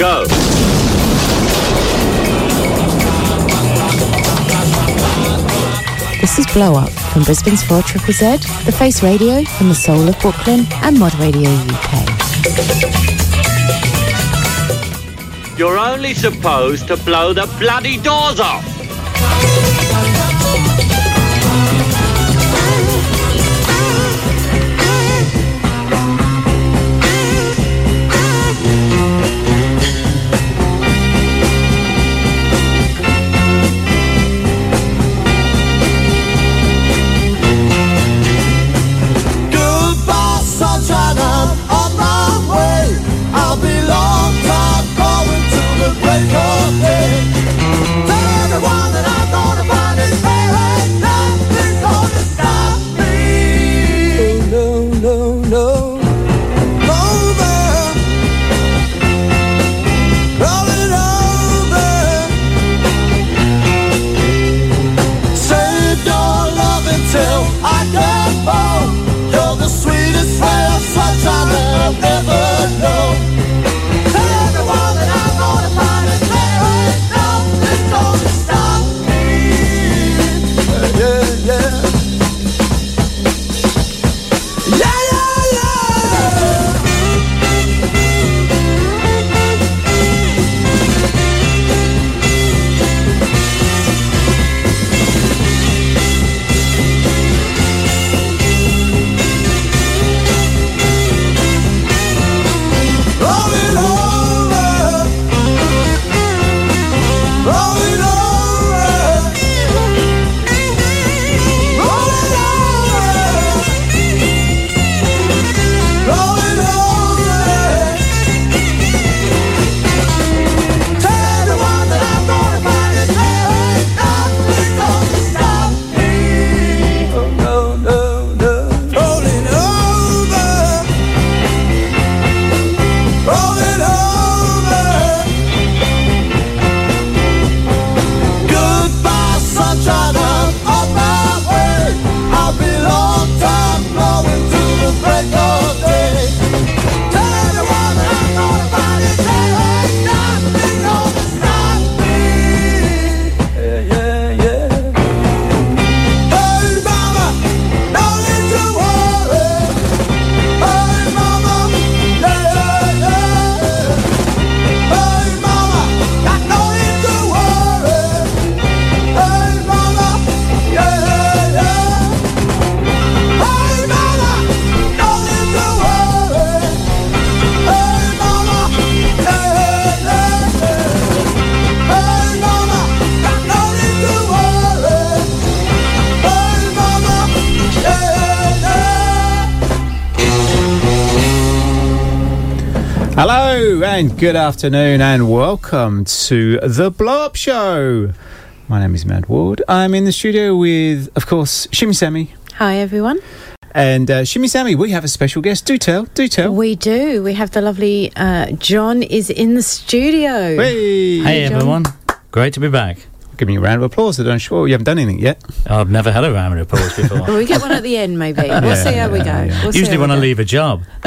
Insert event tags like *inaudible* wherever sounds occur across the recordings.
go. This is Blow Up from Brisbane's 4 Triple Z, The Face Radio from the soul of Brooklyn, and Mod Radio UK. You're only supposed to blow the bloody doors off. Good afternoon and welcome to the Blow Up Show. My name is Matt Ward. I'm in the studio with, of course, Shimmy Sammy. Hi, everyone. And uh, Shimmy Sammy, we have a special guest. Do tell, do tell. We do. We have the lovely uh, John is in the studio. Hey, Hey John. everyone, great to be back. Giving you a round of applause. I don't sure you haven't done anything yet. I've never had a round of applause *laughs* before. Well, we get one at the end, maybe. We'll Yeah, see how we go. yeah. We'll Usually when I go. leave a job. *laughs*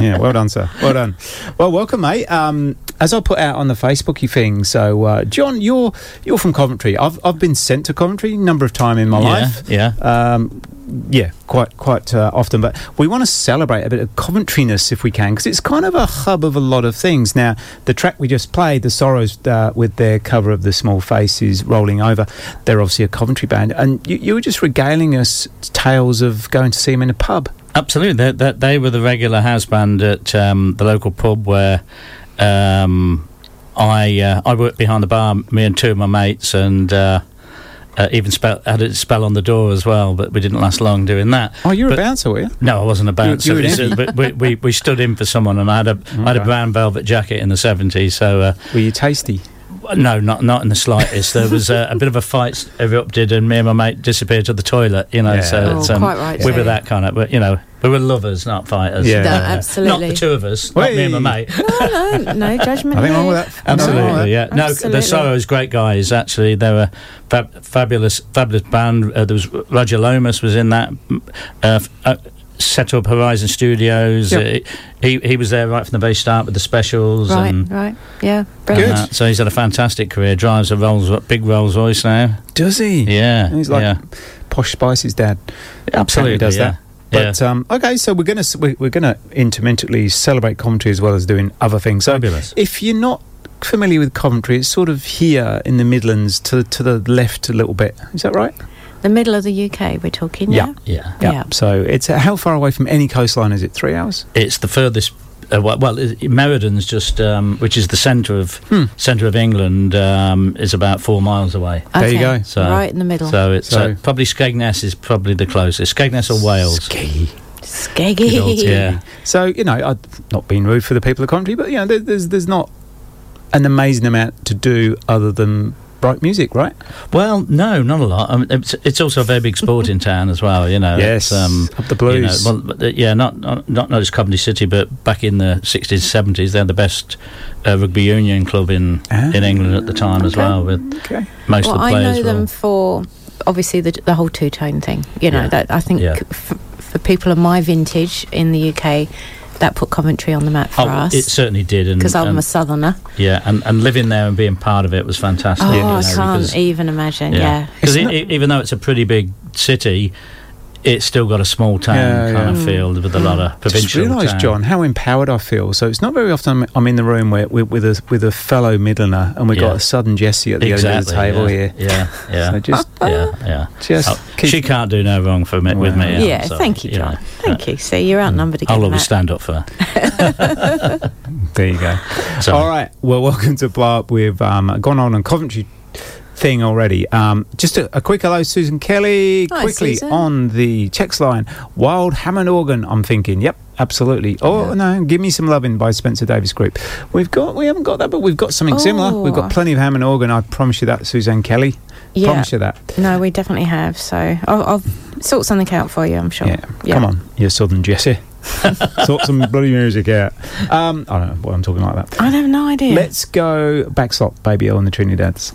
yeah, well done, sir. Well done. Well, welcome, mate. Um, as I put out on the Facebooky thing, so uh, John, you're you're from Coventry. I've I've been sent to Coventry a number of time in my yeah, life. yeah. Um, yeah, quite quite uh, often. But we want to celebrate a bit of Coventryness if we can, because it's kind of a hub of a lot of things. Now, the track we just played, the Sorrows, uh, with their cover of the Small Faces rolling over, they're obviously a Coventry band, and you, you were just regaling us tales of going to see them in a pub. Absolutely. They, they, they were the regular house band at um, the local pub where um, I uh, I worked behind the bar, me and two of my mates, and uh, even spell, had a spell on the door as well, but we didn't last long doing that. Oh, you're But- a bouncer, were you? No, I wasn't a bouncer. you were uh, but we, we, we stood in for someone, and I had a, I had a brown velvet jacket in the 70s, so. Uh, Were you tasty? No, not not in the slightest. There was a, a bit of a fight erupted, and me and my mate disappeared to the toilet. You know, Yeah. so Oh, it's, um, quite right we too. were that kind of. But you know, we were lovers, not fighters. Yeah. No, Uh, absolutely. Not the two of us, not me and my mate. No, no, no judgment. *laughs* Nothing wrong with that. Nothing wrong with Absolutely, yeah. No, the Sorrows, great guys. Actually, they were fab- fabulous, fabulous band. Uh, there was Roger Lomas was in that. Uh, uh, set up Horizon Studios. Yep. Uh, he he was there right from the very start with the specials Right, and. right. Yeah, and brilliant. that. So he's had a fantastic career. Drives a Rolls, big Rolls Royce now. Does he? Yeah, He's like yeah, Posh Spice's dad. absolutely does yeah. that. But um, okay, so we're gonna s- we- we're gonna intermittently celebrate Coventry as well as doing other things. So Fabulous. if you're not familiar with Coventry, it's sort of here in the Midlands to to the left a little bit. Is that right? The middle of the UK, we're talking. Yeah. Yeah. yeah. Yeah. So it's uh, how far away from any coastline is it? Three hours. It's the furthest. Uh, well, well, it- Meriden's just, um, which is the centre of Hmm. centre of England, um, is about four miles away. There you go. So right in the middle. So it's So- uh, probably Skegness is probably the closest. Skegness or Wales. Ski. Skeggy. Yeah. So you know, I've not been rude for the people of Coventry, but you know, there, there's there's not an amazing amount to do other than bright music, right? Well, no, not a lot. I mean, it's, it's also a very big sport in *laughs* town as well. You know. Yes, um, up the you know, blues. well, uh, yeah, not, not not not just Coventry City, but back in the sixties, seventies, they had the best uh, rugby union club in Ah. in England at the time as well. With okay. most well, of the players, I know were them for obviously the the whole two tone thing. You know Yeah. that I think Yeah. f- for people of my vintage in the UK, that put Coventry on the map for Oh, us. it certainly did, and because I'm and- a southerner. yeah, and, and living there and being part of it was fantastic. Oh, you know, I can't because- even imagine. Yeah. Because It's not- even though it's a pretty big city, it's still got a small town Yeah, kind yeah. of feel with a lot of Just provincial. realised, town. John, how empowered I feel. So it's not very often I'm, I'm in the room where, with, with a with a fellow Midlander, and we've Yeah. got a southern Jesse at the end of the table yeah. here. Yeah, yeah, *laughs* So just *laughs* yeah, yeah. just Oh, she can't do no wrong for me, with me. Wow. Yeah, so, thank you, John. know, Thank you. See, you're outnumbered again. I'll always Matt. stand up for her. *laughs* There you go. So- All right. Well, welcome to Blow Up. We've um, gone on a Coventry thing already. Um, just a, a quick hello, Susan Kelly. Hi, quickly Susan. on the checks line. Wild Hammond organ. I'm thinking. Yep. Absolutely. Oh no! Give me some loving by Spencer Davis Group. We've got, we haven't got that, but we've got something similar. We've Oh. got plenty of Hammond organ. I promise you that, Suzanne Kelly. Yeah. Promise you that. No, we definitely have. So I'll, I'll sort something out for you. I'm sure. Yeah. Come on, you Southern Jesse. *laughs* sort some bloody music out. Um, I don't know why I'm talking like that. I have no idea. Let's go Backslop, Baby O and the Trinidads.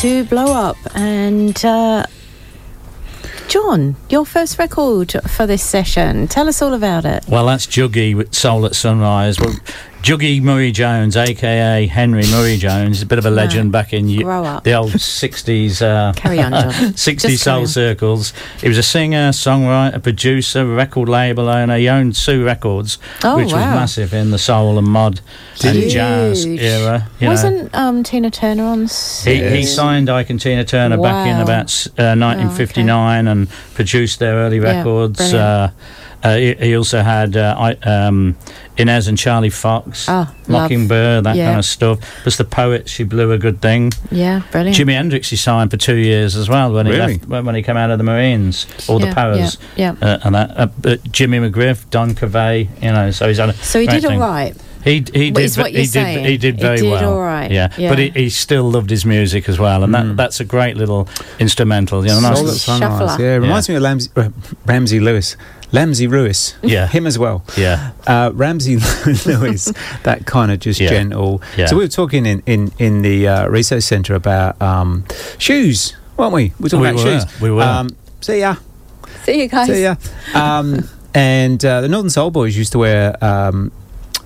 To Blow Up. And uh, John, your first record for this session. Tell us all about it. Well, that's Juggy with Soul at Sunrise. Well, Juggy Murray Jones, aka Henry Murray Jones, a bit of a legend back in u- the old 60s uh, Carry on, John. 60s *laughs* Just soul circles. He was a singer, songwriter, producer, record label owner. He owned Sue Records, Oh, which was massive in the soul and mod and Huge. jazz era. You know. Wasn't um, Tina Turner on? He, he signed Ike and Tina Turner back in about uh, 1959 and produced their early records. brilliant. uh, uh, he, he also had uh, I, um, Inez and Charlie Foxx, Oh, love. Mockingbird, that Yeah. kind of stuff. Plus the poet, she blew a good thing. Yeah, brilliant. Jimi Hendrix he signed for two years as well when he Really? left when when he came out of the Marines, all Yeah, the powers, yeah, Uh, and that. Uh, but Jimmy McGriff, Don Covay, you know, so he's had a So he did all thing. right. He he But did it's what he you're did saying. he did He very did well. all right, Yeah, yeah. but he, he still loved his music as well, and that that's a great little instrumental. You know, nice Soul little- Sunrise. Yeah, it reminds me of Ramsey, uh, Ramsey Lewis. Ramsey Lewis. Yeah. Him as well. Yeah. Uh, Ramsey *laughs* Lewis, that kind of just Yeah. gentle. Yeah. So we were talking in, in, in the uh, research centre about um, shoes, weren't we? We were talking We about were, shoes. we were. Um, see ya. See you guys. See ya. Um, *laughs* and uh, the Northern Soul Boys used to wear um,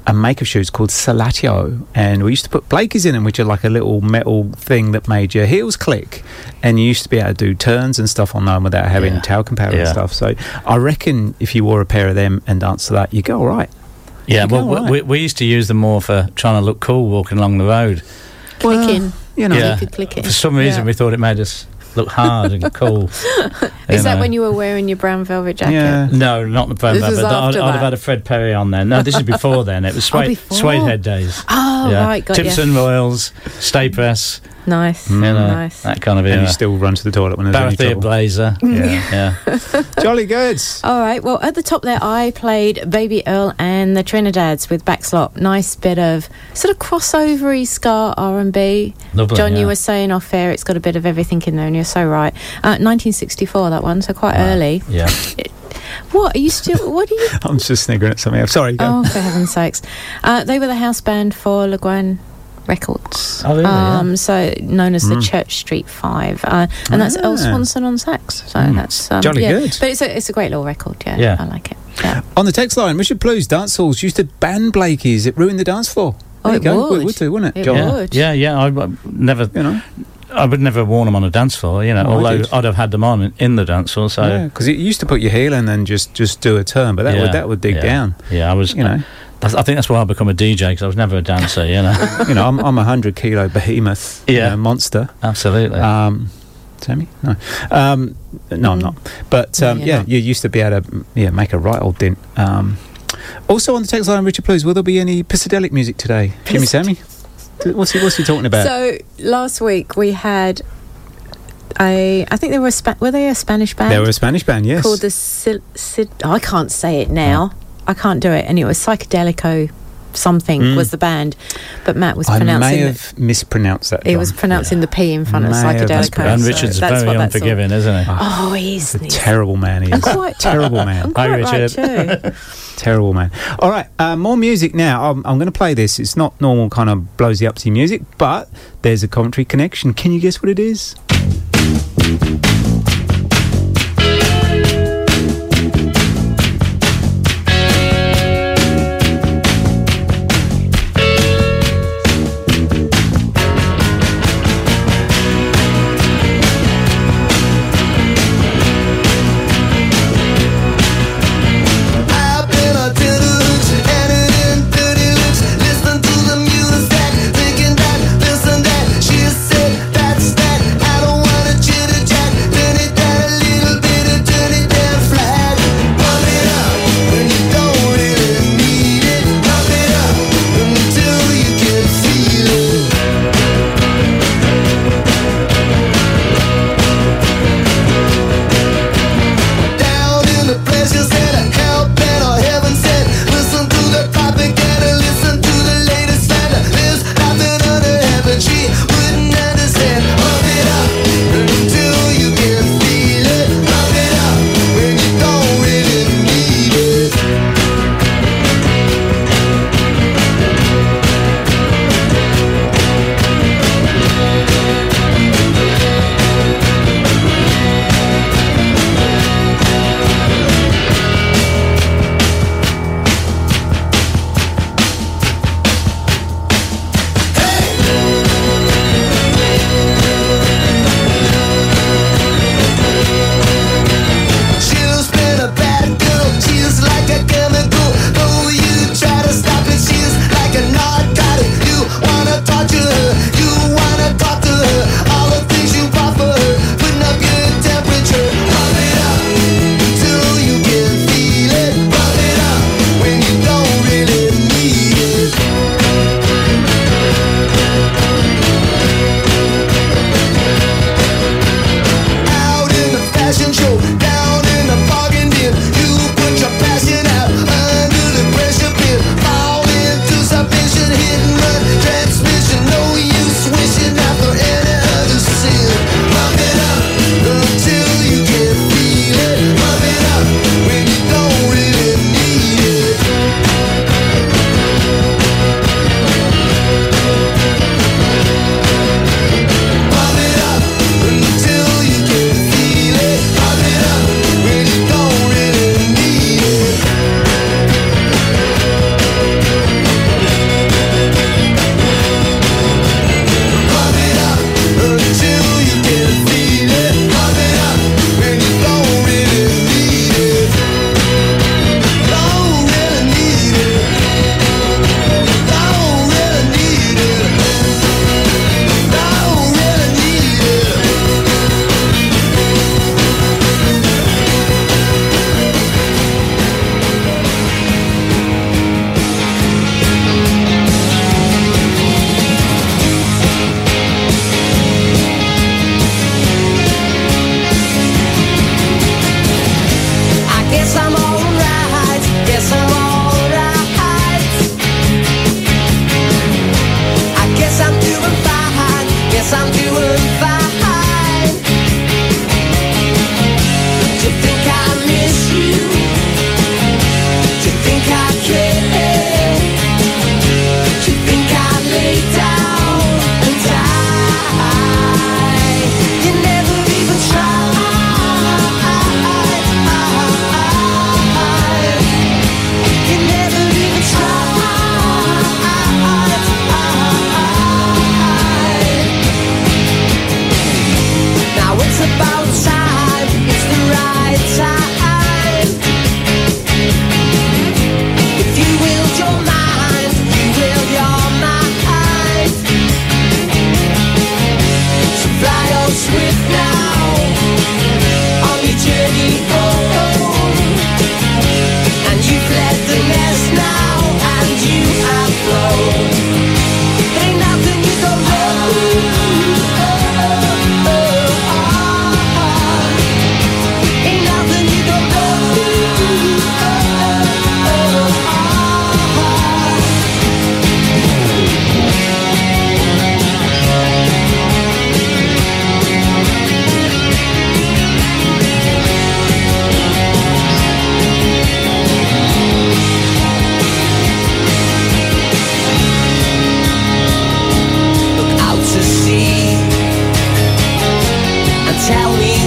a make of shoes called Salatio, and we used to put Blakey's in them, which are like a little metal thing that made your heels click, and you used to be able to do turns and stuff on them without having Yeah. tailcomb power and Yeah. stuff. So I reckon if you wore a pair of them and danced to that, you go all right. Yeah, You well, go we, we, we used to use them more for trying to look cool walking along the road. Clicking. You know, yeah, could click it. for some reason Yeah. we thought it made us look hard and cool. *laughs* Is that when you were wearing your brown velvet jacket? Yeah. No, not the brown This is velvet. I'd, after I'd have had a Fred Perry on then. No, this is before then. It was *laughs* Oh, suede, before. suede head days. Oh, yeah. right, got ya. Timpson Royals, Sta-Prest, Nice. you know, Nice. that kind of And era. you still run to the toilet when there's any Barathea trouble. Blazer. *laughs* Yeah. yeah. *laughs* Jolly good. All right. Well, at the top there, I played Baby Earl and the Trinidads with Backslop. Nice bit of sort of crossovery ska R and B. John, yeah. you were saying off air, it's got a bit of everything in there, and you're so right. Uh, 1964, that one, so quite early. Yeah. *laughs* What are you still? What are you? I'm just sniggering at something. I'm sorry. Go. Oh, for heaven's sakes! Uh, they were the house band for Legrand Records. Oh, really? Yeah. Um, so known as the Church Street Five, uh, and that's Earl Ah. Swanson on sax. So that's um, Jolly yeah. good. But it's a it's a great little record. Yeah, Yeah. I like it. Yeah. On the text line, Richard Blues dance halls used to ban Blakey's. It ruined the dance floor. Oh, There you it go. would. It would do, wouldn't it, It John? Yeah, would. yeah, yeah. I, I never, You know, I would never have worn them on a dance floor. You know, Oh, although. I'd have had them on in, in the dance floor. So yeah, because it used to put your heel in and then just just do a turn, but that yeah, would that would dig yeah. down. Yeah, I was. You know, I, I think that's why I become a DJ because I was never a dancer. You know, *laughs* you know, I'm I'm a hundred kilo behemoth, you Yeah. know, monster. absolutely. Um, Sammy, no, um, no, I'm not. But um, you're yeah, not. you used to be able to mm, yeah make a right old dent. Um, also on the text line, Richard Blues, will there be any psychedelic music today? Jimmy, Sammy, what's he what's he talking about? So last week we had a. I think they were a Spa- were they a Spanish band they were a Spanish band, yes. called the Sil- Sid- oh, I can't say it now. I can't do it. And it was Psychedelico something Mm. was the band, but Matt was I pronouncing may the- have mispronounced that. He John. was pronouncing the P in front of May have Psychedelico. mispronounced and Richard's that's very what that's all- unforgiving, isn't he? Oh, he's, a terrible man he I'm is. quite terrible man. I'm Hi, quite right Richard. too. *laughs* Terrible man. All right, uh, more music now. I'm, I'm going to play this. It's not normal kind of blowsy upsy music, but there's a commentary connection. Can you guess what it is?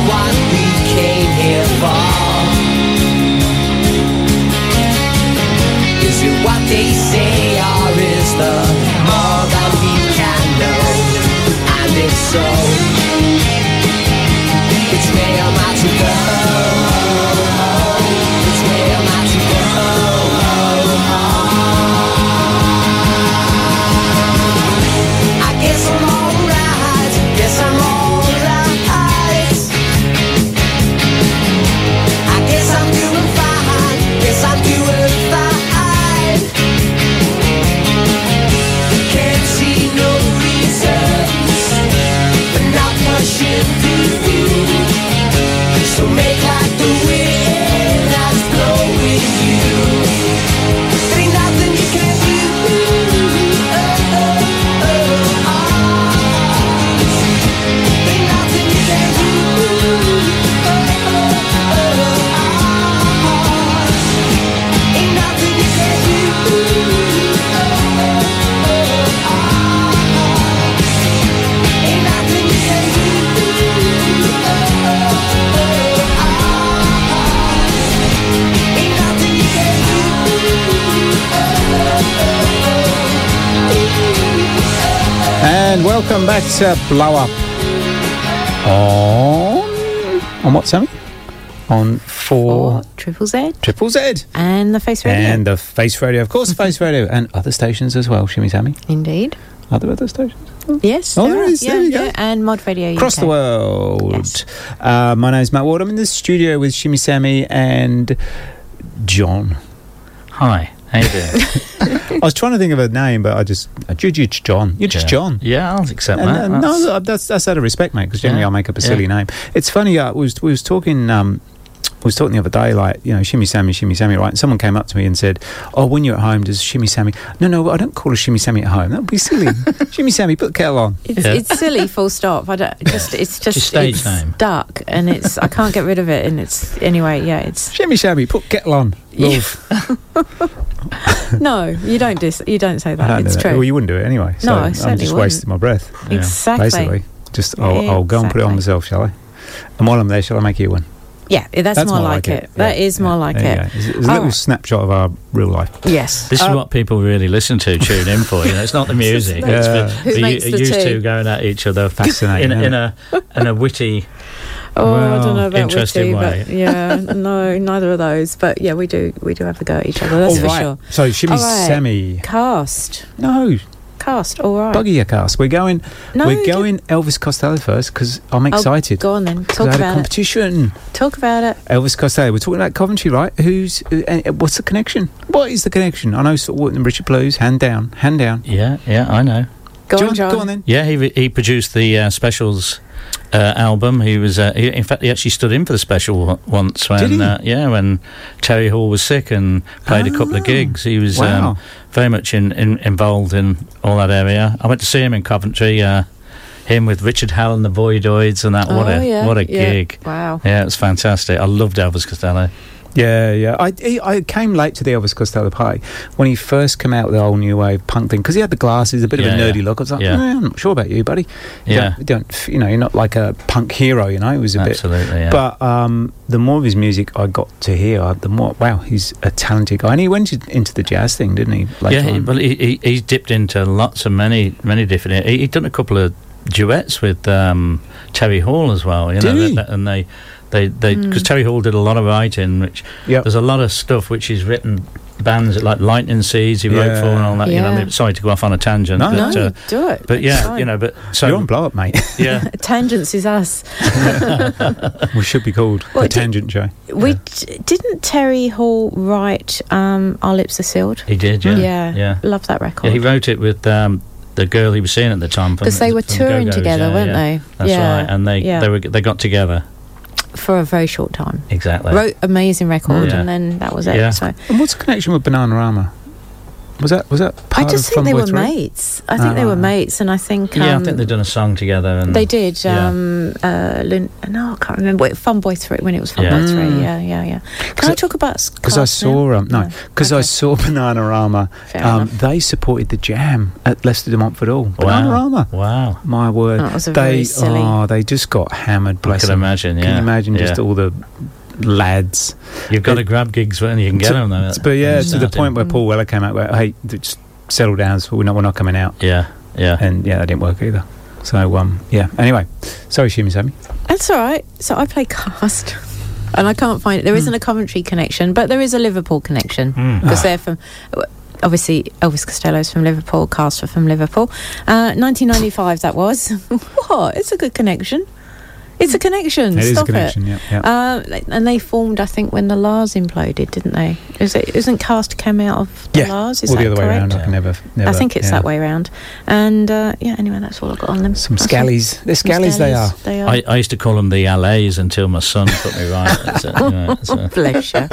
what became here. Welcome back to Blow Up on on what, Sammy? On four Or Triple Z Triple Z and the Face Radio. and the Face Radio, of course, the Face Radio, and other stations as well. Shimmy Sammy, Indeed. other other stations Yes. Oh, there is. Yeah, There you go. yeah, And Mod Radio. across UK. the world. Yes. Uh, my name's Matt Ward. I'm in the studio with Shimmy Sammy and John. Hi, how you doing? I was trying to think of a name, but I just you're just John. You're just Yeah. John. Yeah, I'll accept And, that. uh, That's- no, that's that's out of respect, mate. Because generally. I'll make up a silly name. It's funny. Uh, we was we was talking. Um, we was talking the other day, like you know, Shimmy Sammy, Shimmy Sammy, right? And someone came up to me and said, "Oh, when you're at home, does Shimmy Sammy?" No, no, I don't call a Shimmy Sammy at home. That would be silly. *laughs* Shimmy Sammy, put the kettle on. It's, Yeah. it's silly, full stop. I don't just. It's just your stage it's name. stuck, and it's. I can't get rid of it, and it's anyway. Yeah, it's *laughs* Shimmy Sammy, put kettle on. Love. *laughs* no. You don't dis. You don't say that. don't It's do that. true. Well, you wouldn't do it anyway. So No, I I'm certainly just wouldn't. wasting my breath. Yeah. Exactly. Basically, just I'll, I'll go and put it on myself, shall I? And while I'm there, shall I make you one? Yeah, that's, more like it. That Yeah, is yeah. more like There it. go. It's, it's a little right. snapshot of our real life. Yes. This is Um, what people really listen to, tune in for. You know, it's not the music. Yeah. It's the, Who the makes the used two? two going at each other, Fascinating, in, in a in a witty. Oh, I don't know about interesting witty, but way. yeah, no, neither of those. But yeah, we do we do have a go at each other. That's All for right. sure. So Shimmy All right. Sammy. Cast, No, cast. All right. buggy your cast. We're going. No, we're do- going Elvis Costello first because I'm Oh, excited. Go on then. Talk I had a about it. competition. Talk about it. Elvis Costello. We're talking about Coventry, right? Who's? Uh, uh, what's the connection? What is the connection? I know Sir Wharton and Richard Blues. Hand down, hand down. Yeah, yeah, I know. Go John, on, John. go on then. Yeah, he he produced the uh, specials uh, album. He was, uh, he, in fact, he actually stood in for the special once when? Uh, yeah, when Terry Hall was sick and played a couple of Ah, gigs. He was wow. um, very much in, in, involved in all that area. I went to see him in Coventry. Uh, him with Richard Hell and the Voidoids and that. What oh, a yeah, what a yeah. gig! Wow. Yeah, it was fantastic. I loved Elvis Costello. Yeah, yeah. I, he, I came late to the Elvis Costello party when he first came out with the whole new wave punk thing because he had the glasses, a bit Yeah, of a nerdy yeah. look. I was like, Yeah. "Eh, I'm not sure about you, buddy. You Yeah. don't, you don't, you know, you're not like a punk hero. You know, it was a bit. Absolutely. Yeah. But um, the more of his music I got to hear, the more wow, he's a talented guy, and he went into the jazz thing, didn't he? yeah, later he, on? well, he, he he's dipped into lots of many many different. He, he'd done a couple of duets with um, Terry Hall as well. You know, he? that- and they they they Hmm. because Terry Hall did a lot of writing. Which Yep. there's a lot of stuff which he's written. Bands like Lightning Seeds he wrote for and all that. You know, I mean, sorry to go off on a tangent, No, but no, uh, do it. but yeah, fine. you know, but so You're on blow up, mate. *laughs* yeah, *laughs* Tangents is us. *laughs* we should be called Well, the did- Tangent Show. We d- didn't Terry Hall write um, "Our Lips Are Sealed"? he did. Yeah, yeah, yeah. Love that Yeah, record. he wrote it with um, the girl he was seeing at the time. because they were from the touring Go-Go's, together, yeah, weren't yeah. they? That's yeah, right, and they yeah. they were they got together for a very short time. exactly. Wrote amazing record, Yeah. and then that was it. Yeah. So And what's the connection with Bananarama? Was that was that I just of think they Fun were Three? mates. I think Ah, they were mates, and I think um, yeah, I think they've done a song together. And they did. yeah. Um, uh, Lin- no, I can't remember. Wait, Fun Boy Three when it was Fun Yeah. Boy Three. Mm. Yeah, yeah, yeah. Can 'Cause I I- talk about Because I saw um, no, because I saw Bananarama. Fair Um, they supported the Jam at Leicester de Montfort Hall. Wow. Bananarama. Wow. My word. That was a they very silly- oh, they just got hammered. I can them. imagine, Can you imagine just all the lads? You've got It- to grab gigs when you can get To- them, though. But yeah, to the point where Paul Weller came out, where hey, just settle down. So we're not we're not coming out. Yeah, yeah. And yeah, that didn't work either. So um, yeah. Anyway, sorry, Shimmy Sammy. That's all right. So I play cast. And I can't find it. There isn't a Coventry connection, but there is a Liverpool connection Hmm. because they're from. Obviously, Elvis Costello's from Liverpool. Cast are from Liverpool. Uh, 1995, that was. *laughs* what? It's a good connection. It's a connection. It is a Stop connection, It. yeah, Uh, and they formed, I think, when the La's imploded, didn't they? Is it, isn't Cast came out of the Yeah, La's? Is or that the other way correct? around. I can never, never. I think it's yeah. that way around. And uh, yeah, anyway, that's all I've got on them. Some scallies. They're scallies. They are. They are. I, I used to call them the LAs until my son put me right. *laughs* That's it, you know, so- Bless you.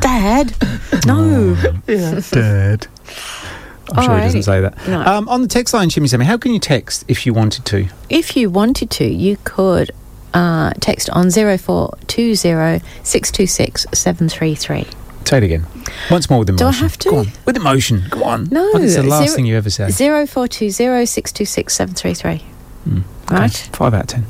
Dad, *laughs* no. *laughs* Dad. I'm sure he doesn't say that. No. Um, on the text line, Shimmy Sammy, how can you text if you wanted to? If you wanted to, you could uh, text on 0420 626 733. Say it again. Once more with emotion. Do I have to? Go on. With emotion. Go on. No, Like it's the last zero- thing you ever say. 0420 626 733. Okay, Right? Five out of ten.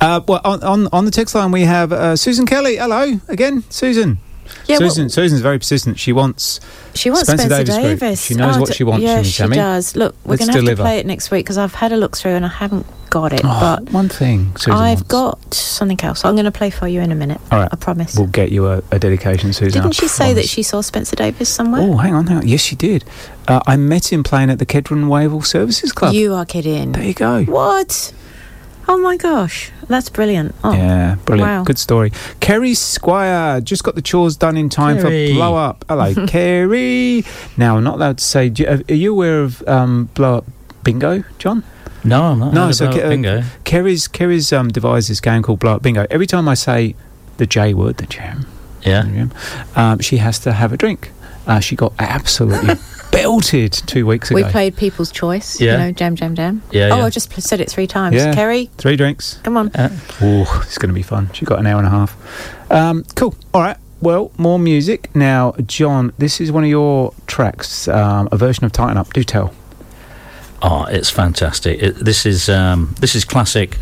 Uh, well, on, on on the text line we have uh, Susan Kelly. Hello again, Susan. Yeah, well- Susan. Susan's very persistent. She wants. She wants Spencer Spencer, Davis Davis. She knows what d- she wants Yeah, she Tammy. does. Look, we're going to have to play it next week because I've had a look through and I haven't got it. Oh, but one thing. Susan I've wants. got something else. I'm going to play for you in a minute. All right. I promise. We'll get you a, a dedication, Susan. Didn't she say that she saw Spencer Davis somewhere? Oh, hang on, hang on. Yes, she did. Uh, I met him playing at the Kedron Wavell Services Club. You are kidding. There you go. What? Oh my gosh, that's brilliant. Oh, Yeah, brilliant. Wow. Good story. Kerry Squire just got the chores done in time Kerry. for blow up. Hello, *laughs* Kerry. Now, I'm not allowed to say. do you- Are you aware of um, blow up bingo, John? No, I'm not. No, No, so so Ke- uh, bingo. Kerry's Kerry's um, devised this game called blow up bingo. Every time I say the J word, the jam, Yeah. um, she has to have a drink. Uh, she got absolutely *laughs* belted two weeks ago. We played People's Choice. Yeah. You know, jam, jam, jam. Yeah, Oh, yeah. I just said it three times. Yeah. Kerry, Three drinks. come on. Oh, it's going to be fun. She got an hour and a half. Um, cool. All right. Well, more music now, John. This is one of your tracks, um, a version of Tighten Up. Do tell. Oh, it's fantastic. It, this is um, this is classic.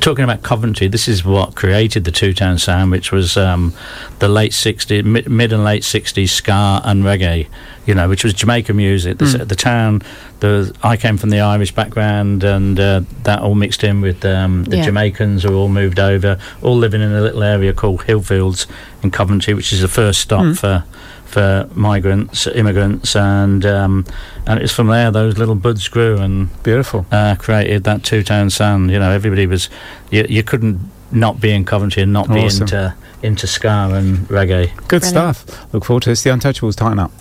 Talking about Coventry, this is what created the two tone sound, which was um, the late '60s, mid, mid and late '60s ska and reggae. You know, which was Jamaica music. This, Mm. The town, the I came from the Irish background, and uh, that all mixed in with um, the Yeah. Jamaicans who all moved over, all living in a little area called Hillfields in Coventry, which is the first stop Mm. for for migrants, immigrants, and um, and it's from there those little buds grew and beautiful uh, created that two tone sound. You know, everybody was you, you couldn't not be in Coventry and not be into into ska and reggae. Good Brilliant. stuff. Look forward to this. The Untouchables, Tighten Up.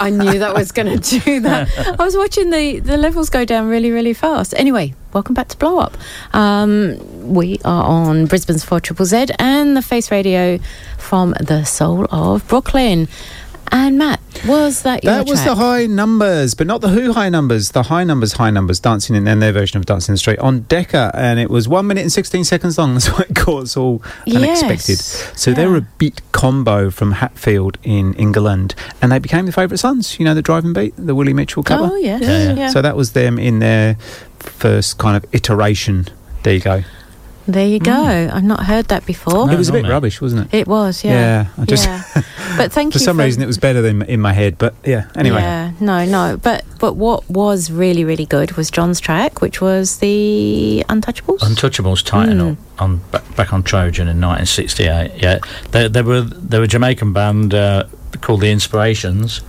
I knew that was going to do that. *laughs* I was watching the the levels go down really, really fast. Anyway, welcome back to Blow Up. Um, we are on Brisbane's Four Triple Z and the Face Radio from the soul of Brooklyn. And Matt, was that your That was the high numbers, but not the Who high numbers. The high numbers, high numbers, dancing in and their version of Dancing in the Street on Decca, and it was one minute and sixteen seconds long. *laughs* That's why it caught us all unexpected. Yes, So they yeah. were a beat combo from Hatfield in England, and they became the favourite sons. You know the driving beat, the Willie Mitchell cover. Oh yes, Yeah, yeah. yeah. So that was them in their first kind of iteration. There you go. There you go. I've not heard that before. No, it was a bit me. rubbish, wasn't it? It was, yeah. Yeah, I just- yeah. *laughs* But thank For you some for reason, it was better than in my head. But yeah, anyway. Yeah, no, no. But but what was really really good was John's track, which was the Untouchables. Untouchables tighten Mm. up on back, back on Trojan in 1968. Yeah, they, they were they were a Jamaican band uh, called the Inspirations.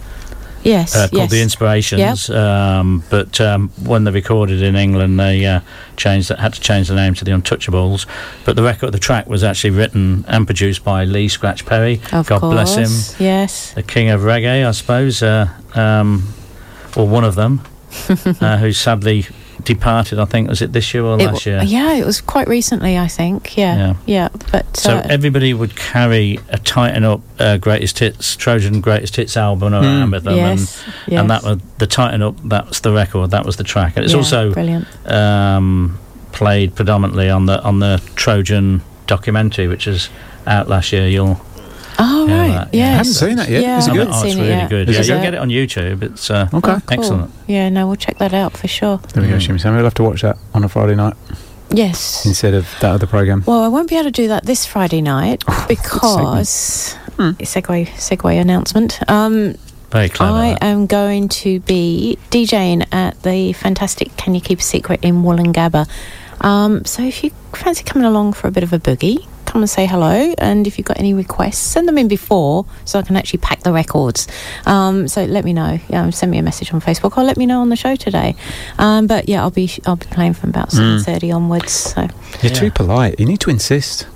Yes, uh, called yes. the Inspirations. Um, but um, when they recorded in England, they uh, changed that, had to change the name to the Untouchables. But the record, the track was actually written and produced by Lee Scratch Perry. Of God course. bless him, Yes. the king of reggae, I suppose, uh, um, or one of them, *laughs* uh, who sadly departed. I think was it this year or It last w- year? Yeah, it was quite recently, I think. Yeah, Yeah. yeah. But So uh, everybody would carry a tighten up uh, greatest hits Trojan greatest hits album around with them, yes, and yes. and that was the tighten up. That's the record. That was the track, and it's Yeah, also brilliant. um, played predominantly on the on the Trojan documentary, which is out last year. You'll Oh Yeah, right, yeah. yes. I haven't seen that yet. Yeah, Is it good? oh, it's seen really it good. Is Yeah, it? you'll get it on YouTube. It's uh, Okay. Oh, cool. excellent. Yeah, no, we'll check that out for sure. There we go, Shimmy Sam. We'll have to watch that on a Friday night Yes. instead of that other program. Well, I won't be able to do that this Friday night *laughs* because Hmm. segue segue announcement. Um, very clever. I that. am going to be DJing at the fantastic Can You Keep a Secret in Woolloongabba. Um, so if you fancy coming along for a bit of a boogie, come and say hello. And if you've got any requests, send them in before so I can actually pack the records. Um, so let me know. Yeah, send me a message on Facebook or let me know on the show today. Um, but yeah, I'll be I'll be playing from about seven thirty onwards. So You're Yeah. too polite. You need to insist.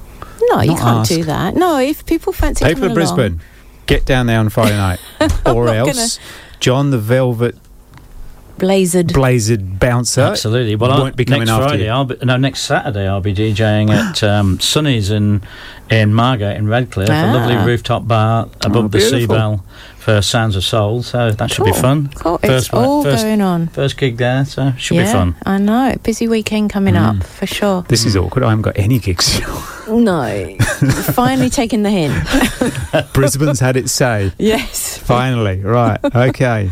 no, you can't ask. do that. No, if people fancy People coming of along, Brisbane, get down there on Friday night. *laughs* or not else John the Velvet blazered. Blazered Bouncer Absolutely. Well, I'll, be coming next after Friday, you. I'll be, no, next Saturday, I'll be DJing at um, Sunny's in in Margate in Redcliffe, a lovely Ah. rooftop bar above Oh, the Sea Bell for Sounds of Soul. So that should be fun. Cool. First it's all first- going on. First gig there, so should yeah, be fun. I know. Busy weekend coming Mm. up for sure. This is awkward. I haven't got any gigs. *laughs* No, finally taking the hint. *laughs* Brisbane's had its say. *laughs* yes. Finally, right? Okay,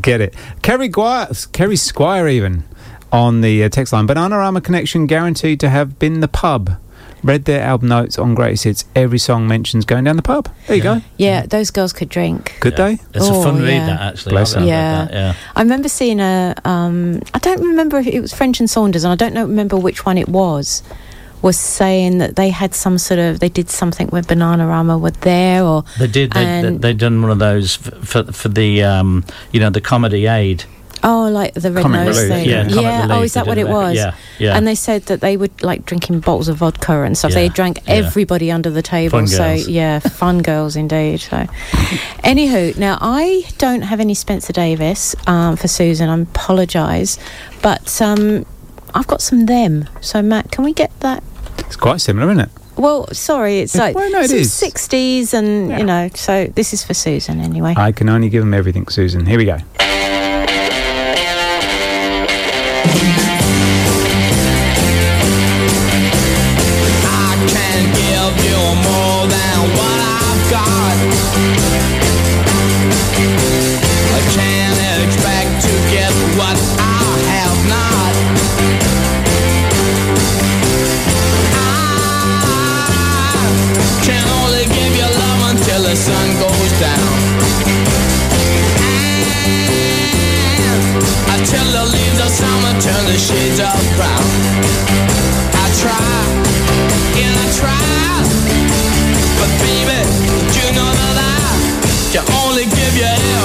get it. Kerry Squire, Kerry Squire, even on the uh, text line. Bananarama Connection guaranteed to have been the pub. Read their album notes on Greatest Hits. Every song mentions going down the pub. There you go. Yeah, those girls could drink. Could they? It's Oh, a fun read, that actually. Bless I've them. Yeah. that, yeah. I remember seeing a. Um, I don't remember if it was French and Saunders, and I don't know remember which one it was. Was saying that they had some sort of they did something with Bananarama were there or They did. They, they, done one of those for for the um, you know the comedy aid. oh like the red Comic nose relief, thing Yeah, Comic oh Relief, is that what it was Yeah, yeah. and they said that they would like drinking bottles of vodka and stuff. They Yeah, drank yeah. everybody under the table. Fun so girls. yeah, *laughs* fun girls indeed. So, anywho, now I don't have any Spencer Davis um, for Susan. I apologise, but um, I've got some them. So Matt, can we get that? It's quite similar, isn't it? Well, sorry, it's like well, no, it is. 60s, and Yeah. you know. So this is for Susan anyway. I can only give them everything, Susan. Here we go. Turn the shades of brown. I try, and I try, but baby, you know that I can only give you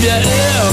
Yeah.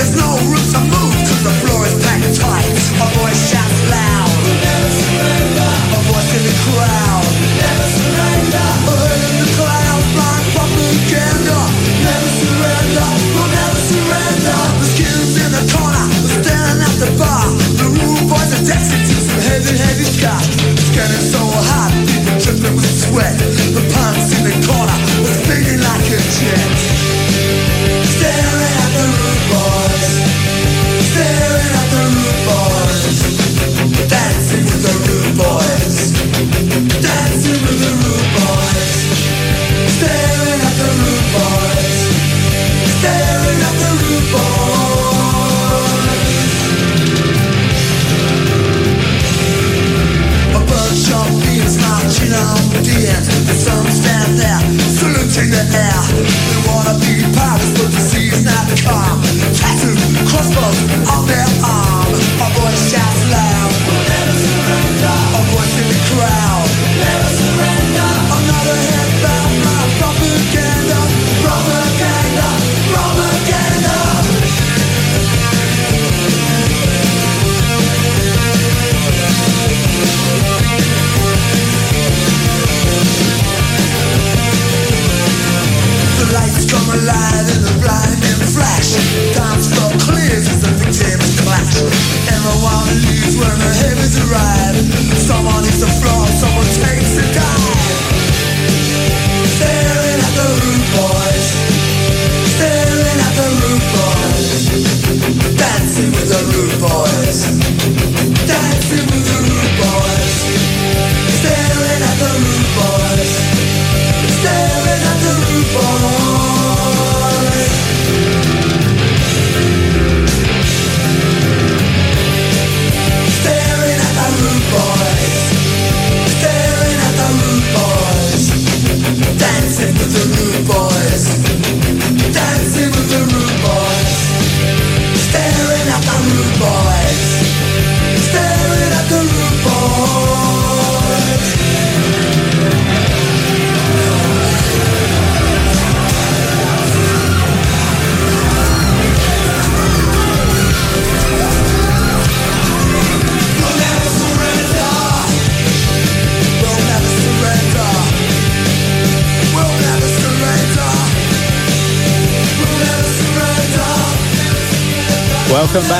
There's no room to the floor is packed tight. Voice shouts loud. Never surrender voice in the crowd. Never surrender. In the Never surrender. We'll never surrender. In the corner We're at the bar. The boys are dancing to some heavy, heavy so hot dripping with sweat. The in the corner like a jet.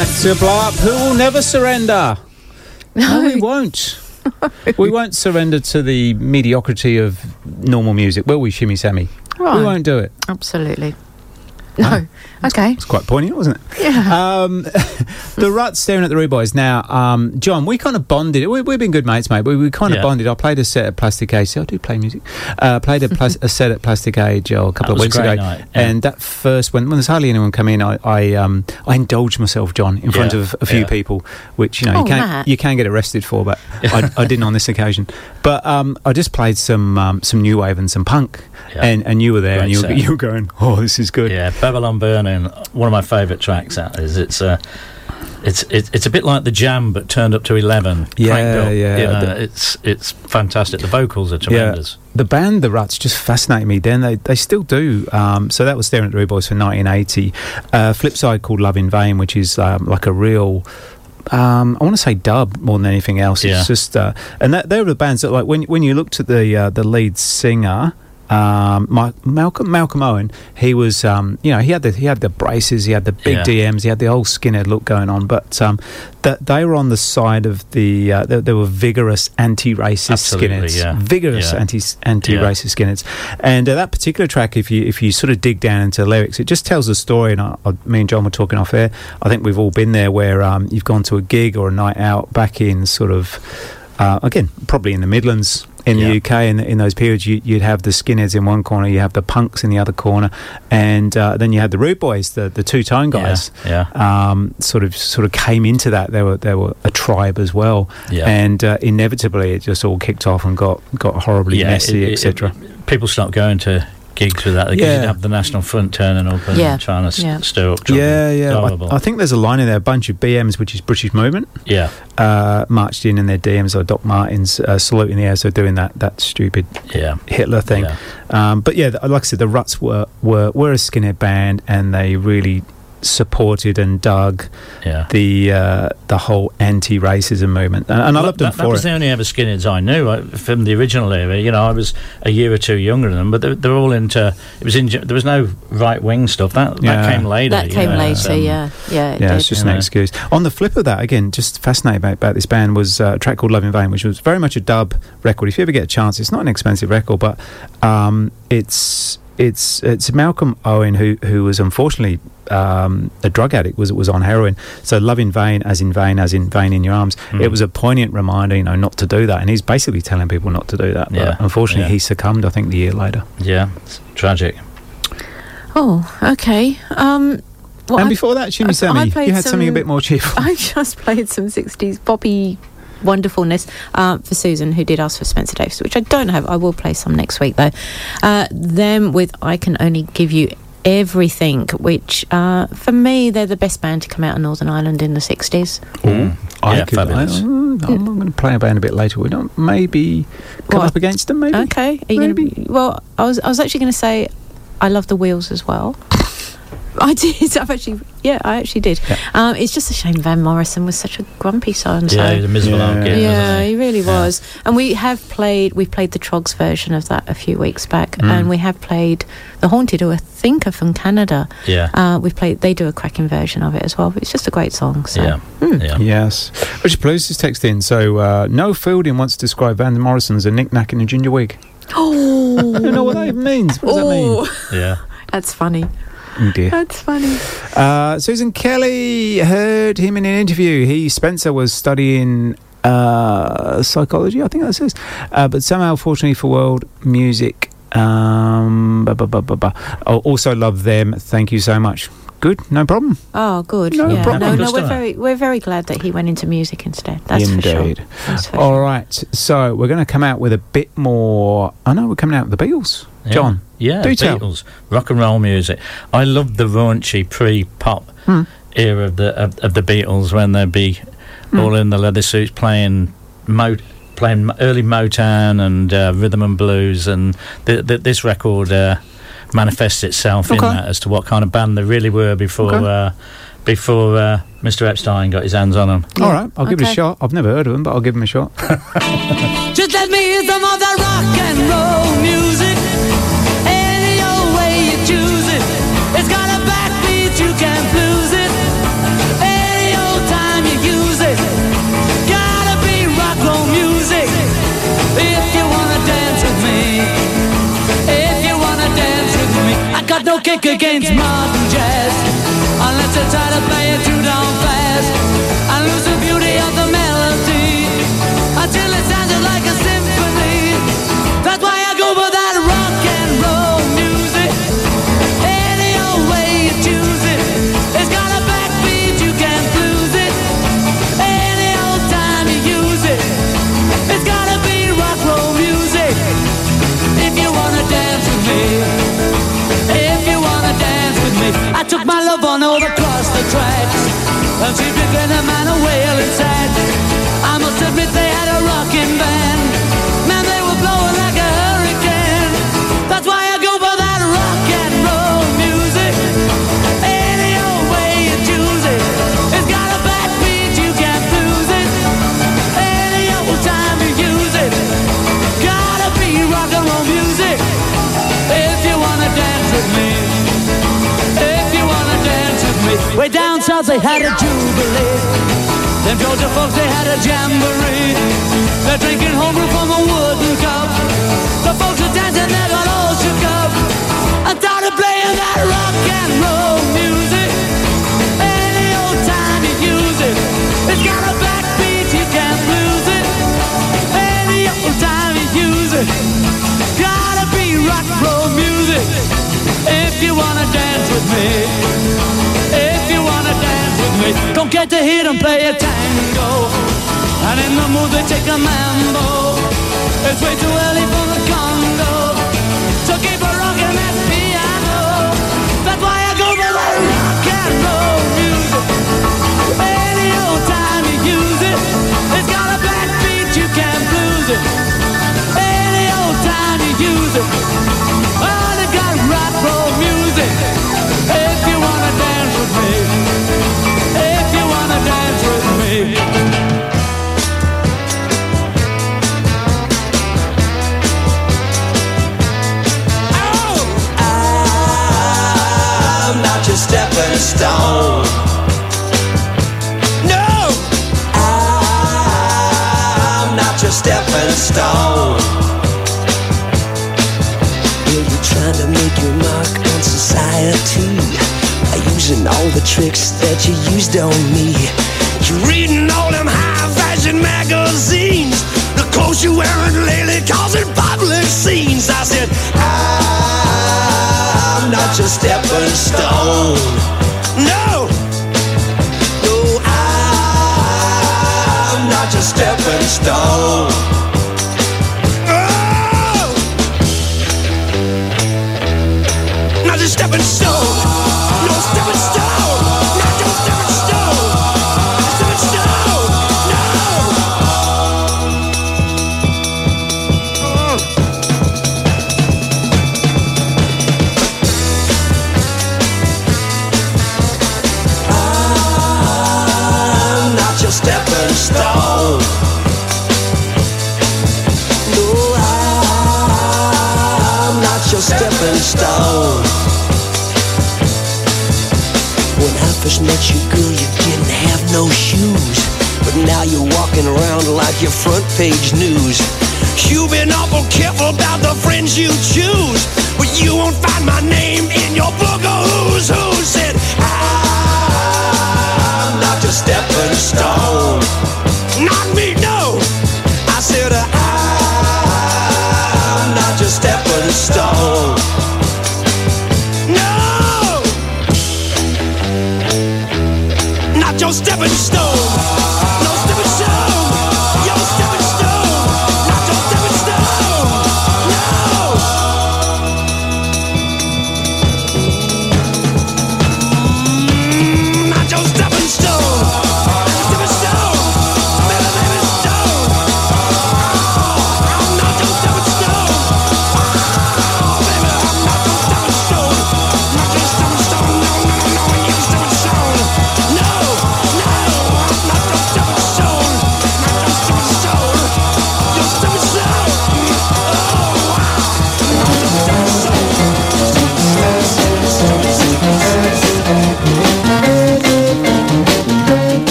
To blow up. Who will never surrender? No, we won't. *laughs* we won't surrender to the mediocrity of normal music, will we, Shimmy Sammy? Right. We won't do it. Absolutely. No. Oh, okay. It's quite poignant, wasn't it? Yeah. Um, *laughs* the Ruts staring at the Rude Boys. Now, um, John, we kind of bonded. We, we've been good mates, mate. But we kind of Yeah. bonded. I played a set at Plastic Age. See, I do play music. Uh, played a, *laughs* plas- a set at Plastic Age oh, a couple That of was a weeks great ago. night, yeah. And that first, when, when there's hardly anyone come in, I I, um, I indulged myself, John, in front Yeah, of a few yeah. people, which you know Oh, you can Matt. you can get arrested for, but I, I didn't on this occasion. But um, I just played some um, some new wave and some punk, Yeah. and and you were there, and you were, you were going, oh, this is good. Yeah, Babylon Burning, one of my favourite tracks. That is, it's uh, it's it's it's a bit like the Jam, but turned up to eleven. Yeah, up. yeah, You know, the- it's it's fantastic. The vocals are tremendous. Yeah, the band The Ruts just fascinated me then. They, they still do. Um, so that was Staring at the Rude Boys for 1980. Uh, flip side called Love in Vain, which is um, like a real. Um, I want to say dub more than anything else. Yeah. It's just, uh, and that, they were the bands that, like, when when you looked at the uh, the lead singer, um, Ma- Malcolm Malcolm Owen, he was, um, you know, he had the he had the braces, he had the big Yeah. DMs, he had the old skinhead look going on. But um, that they were on the side of the, uh, they, they were vigorous anti-racist Absolutely, skinheads, yeah. vigorous Yeah. anti anti-racist skinheads. And uh, that particular track, if you if you sort of dig down into the lyrics, it just tells a story. And I, I, me and John were talking off air. I think we've all been there where um, you've gone to a gig or a night out back in sort of uh, again probably in the Midlands. In the UK, in, in those periods, you, you'd have the skinheads in one corner, you have the punks in the other corner, and uh, then you had the rude boys, the, the two tone guys. Yeah, Um, sort of sort of came into that. They were they were a tribe as well, Yeah. and uh, inevitably it just all kicked off and got got horribly Yeah, messy, etc. People stopped going to gigs with that because Yeah. you'd have the National Front turning up and Yeah. trying to s- Yeah. stir up trouble. Yeah, yeah. I, I think there's a line in there, a bunch of BMs, which is British Movement, yeah, uh, marched in in their DMs or Doc Martens uh, saluting the air, so doing that that stupid yeah. Hitler thing. Yeah. Um, but yeah, like I said, the Ruts were, were were a skinhead band, and they really supported and dug Yeah. the uh, the whole anti-racism movement, and, and I loved them that, that was it. the only ever skinheads I knew uh, from the original era. You know, I was a year or two younger than them, but they're, they're all into. It was in. There was no right wing stuff. That Yeah. that came later. That came know, later, um, yeah. Yeah, it Yeah, did. it's just You an excuse. On the flip of that, again, just fascinating about, about this band was uh, a track called Love in Vain, which was very much a dub record. If you ever get a chance, it's not an expensive record, but um, it's it's it's Malcolm Owen who who was unfortunately um, a drug addict was was on heroin. So Love in Vain, as in vain, as in vain in your arms. Mm. It was a poignant reminder, you know, not to do that. And he's basically telling people not to do that. Yeah, But unfortunately, yeah. he succumbed. I think the year later. Yeah, it's tragic. Oh, okay. Um, well, and I- before that, Shimmy I- I Sammy, played you had something a bit more cheerful. *laughs* I just played some 60s poppy wonderfulness uh, for Susan, who did ask for Spencer Davis, which I don't have. I will play some next week, though. Uh, them with I Can Only Give You Everything, which uh, for me, they're the best band to come out of Northern Ireland in the 60s. Mm. I yeah, could, I, fabulous. I'm going to play a band a bit later. We don't maybe come What? up against them. Maybe. Okay. Are you Maybe. Gonna, well, I was, I was actually going to say I love the wheels as well. *laughs* *laughs* I did. I've actually, yeah, I actually did. Yeah. Um, it's just a shame Van Morrison was such a grumpy son. Yeah, he's a miserable Yeah. old Yeah, he he? really Yeah. was. And we have played, we played the Troggs version of that a few weeks back, Mm. and we have played The Haunted, who I think are from Canada. Yeah. Uh, we've played, they do a cracking version of it as well. But it's just a great song. So. Yeah. Hmm. Yeah. Yes. Richard Blues has texted in. So, uh, Noel Fielding wants to describe Van Morrison as a knick-knack in a ginger wig. Oh, *laughs* I don't know what that means. What does that mean? Oh, Yeah. *laughs* that's funny. Oh dear. That's funny. Uh, Susan Kelly heard him in an interview. He Spencer was studying uh, psychology, I think that says, uh, but somehow, fortunately for world music, um, ba, ba, ba, ba, ba. I also love them. Thank you so much. Good, no problem. Oh, good. No yeah. problem. No, no, we're very, we're very glad that he went into music instead. That's for sure. That's for All sure. right, so we're going to come out with a bit more. I know we're coming out with the Beatles, Yeah. John. Yeah, Do tell. Beatles, rock and roll music. I loved the raunchy pre-pop Hmm. era of the of, of the Beatles when they'd be Hmm. all in the leather suits playing mo- playing early Motown and uh, rhythm and blues, and th- th- this record uh, manifests itself in that as to what kind of band they really were before Okay. uh, before uh, Mr. Epstein got his hands on them. All right, I'll give it a shot. I've never heard of them, but I'll give them a shot. *laughs* Just let me hear some of that rock and roll music. Got no kick against modern jazz. Unless you try to play it too darn fast. And lose south they had a jubilee. Them Georgia folks they had a jamboree. They're drinking homebrew from a wooden cup. The folks are dancing, they got all shook up. I started playing that rock and roll music. Any old time you use it. It's got a backbeat, you can't lose it. Any old time you use it. Gotta be rock and roll music. If you wanna dance with me. You wanna dance with me. Don't get to hear them play a tango. And in the mood they take a mambo. It's way too early for the Congo. So keep a rocking that piano. That's why I go for that rock and roll music. Any old time you use it. It's got a backbeat, you can't lose it. All the tricks that you used on me. Reading all them high fashion magazines. The clothes you're wearing lately causing public scenes. I said, I'm not your stepping stone. No, no, I'm not your stepping stone.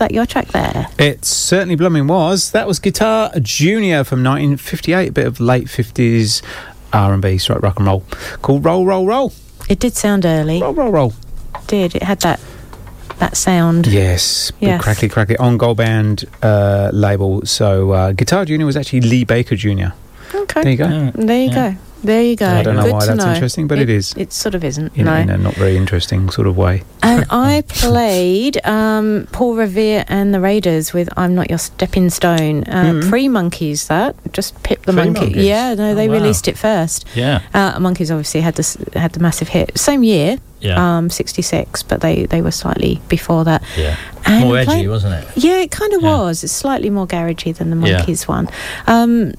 That your track there? It certainly blooming was. That was Guitar Junior from 1958, a bit of late 50s R&B, straight rock and roll, called Roll, Roll, Roll. It did sound early. Roll, roll, roll. Did it had that that sound? Yes, big Yes. crackly, crackly on Goldband uh, label. So uh, Guitar Junior was actually Lee Baker Jr. Okay. There you go. There you go. There you go. I don't know Good why that's know. interesting, but it is. It sort of isn't. In, no. in a not very interesting sort of way. *laughs* and I *laughs* played um, Paul Revere and the Raiders with "I'm Not Your Stepping Stone." Uh, Mhm. Pre Monkees, that just picked the monkey. Monkees? Yeah, no, Oh, they wow. released it first. Yeah. Uh, Monkees obviously had this had the massive hit same year, Yeah. um, sixty six, but they they were slightly before that. Yeah. And More edgy, played- wasn't it? Yeah, it kind of Yeah. was. It's slightly more garagey than the Yeah. Monkees one. Um,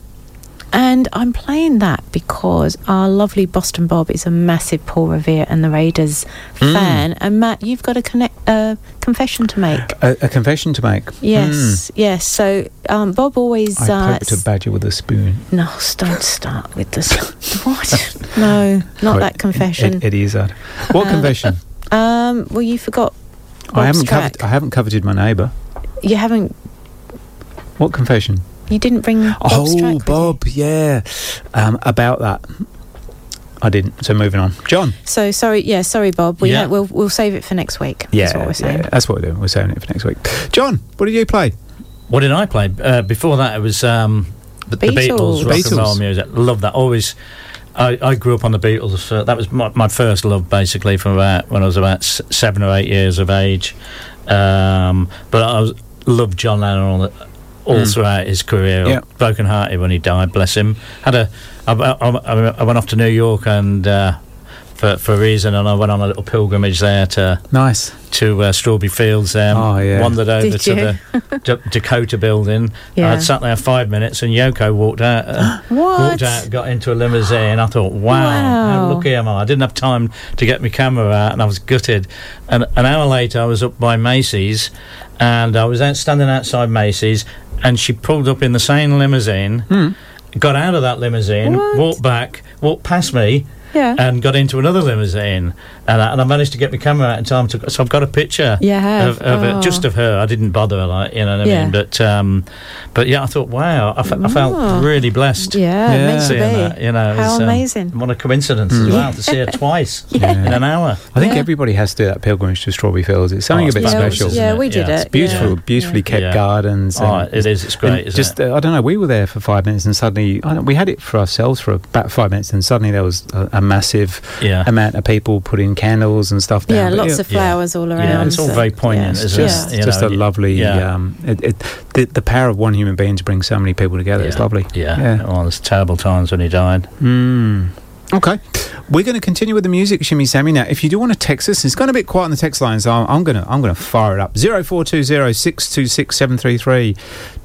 and I'm playing that because our lovely Boston Bob is a massive Paul Revere and the Raiders Mm. fan. And Matt, you've got a connect, uh, confession to make. A, a confession to make. Yes, yes. So um, Bob always. Mm. I uh, poked a badger with a spoon. no, don't start with this. *laughs* what? No, not Right, that confession. Ed, Eddie Izzard. What Uh, confession? Um, well, you forgot. I haven't coveted, I haven't coveted my neighbour. You haven't. What confession? You didn't bring. Bob's track oh, with you. Bob, yeah. Um, about that. I didn't. So moving on. John. So sorry, yeah, sorry, Bob. We yeah. we'll we'll save it for next week. Yeah, that's what we're saying. yeah, that's what we're doing. We're saving it for next week. John, what did you play? What did I play? Uh, before that, it was um, the, the Beatles. Beatles, rock Beatles. and roll music. Love that. Always. I, I grew up on the Beatles. Uh, that was my, my first love, basically, from about when I was about s- seven or eight years of age. Um, but I was, loved John Lennon all, the, all Mm. throughout his career. Yeah. Broken hearted when he died. Bless him. Had a. I, I, I went off to New York and. Uh, for, for a reason, and I went on a little pilgrimage there to Nice. to uh, Strawberry Fields. Um, Oh, yeah. Wandered over Did to you? the *laughs* D- Dakota building. Yeah. I'd sat there five minutes, and Yoko walked out. Uh, *gasps* What? Walked out, got into a limousine. I thought, wow, how Wow. lucky am I? I didn't have time to get my camera out, and I was gutted. And an hour later, I was up by Macy's, and I was out standing outside Macy's, and she pulled up in the same limousine. Hmm. Got out of that limousine, What? walked back, walked past me, Yeah. and got into another limousine, and I, and I managed to get my camera out in time. To, so I've got a picture You have? of, of Oh. it, just of her. I didn't bother, like you know what I Yeah. mean. But um, but yeah, I thought, wow, I, fe- I Oh. felt really blessed. yeah, Yeah. it makes Seeing be. that, you know, How was, um, amazing. what a coincidence as well to see her *laughs* twice in an hour. I think Yeah. everybody has to do that pilgrimage to Strawberry Fields. It's something Oh, a bit yeah, special. yeah, we did Yeah, it. it's Beautiful, Yeah. beautifully kept Yeah. gardens. Oh, and- it is. It's great, isn't just, it? uh, I don't know. We were there for five minutes, and suddenly I don't, we had it for ourselves for about five minutes, and suddenly there was a, a massive amount of people putting candles and stuff down. Yeah, But lots yeah, of flowers all around. Yeah, it's all so- very poignant, yeah. isn't just, it? You just know, a y- lovely. yeah. Um, it, it, the, the power of one human being to bring so many people together. It's Yeah. lovely. Yeah. Yeah. Oh, there's terrible times when he died. Mm. Okay. We're going to continue with the music, Shimmy Sammy. Now, if you do want to text us, it's gone a bit quiet on the text line, so I'm, I'm going to I'm going to fire it up. 0420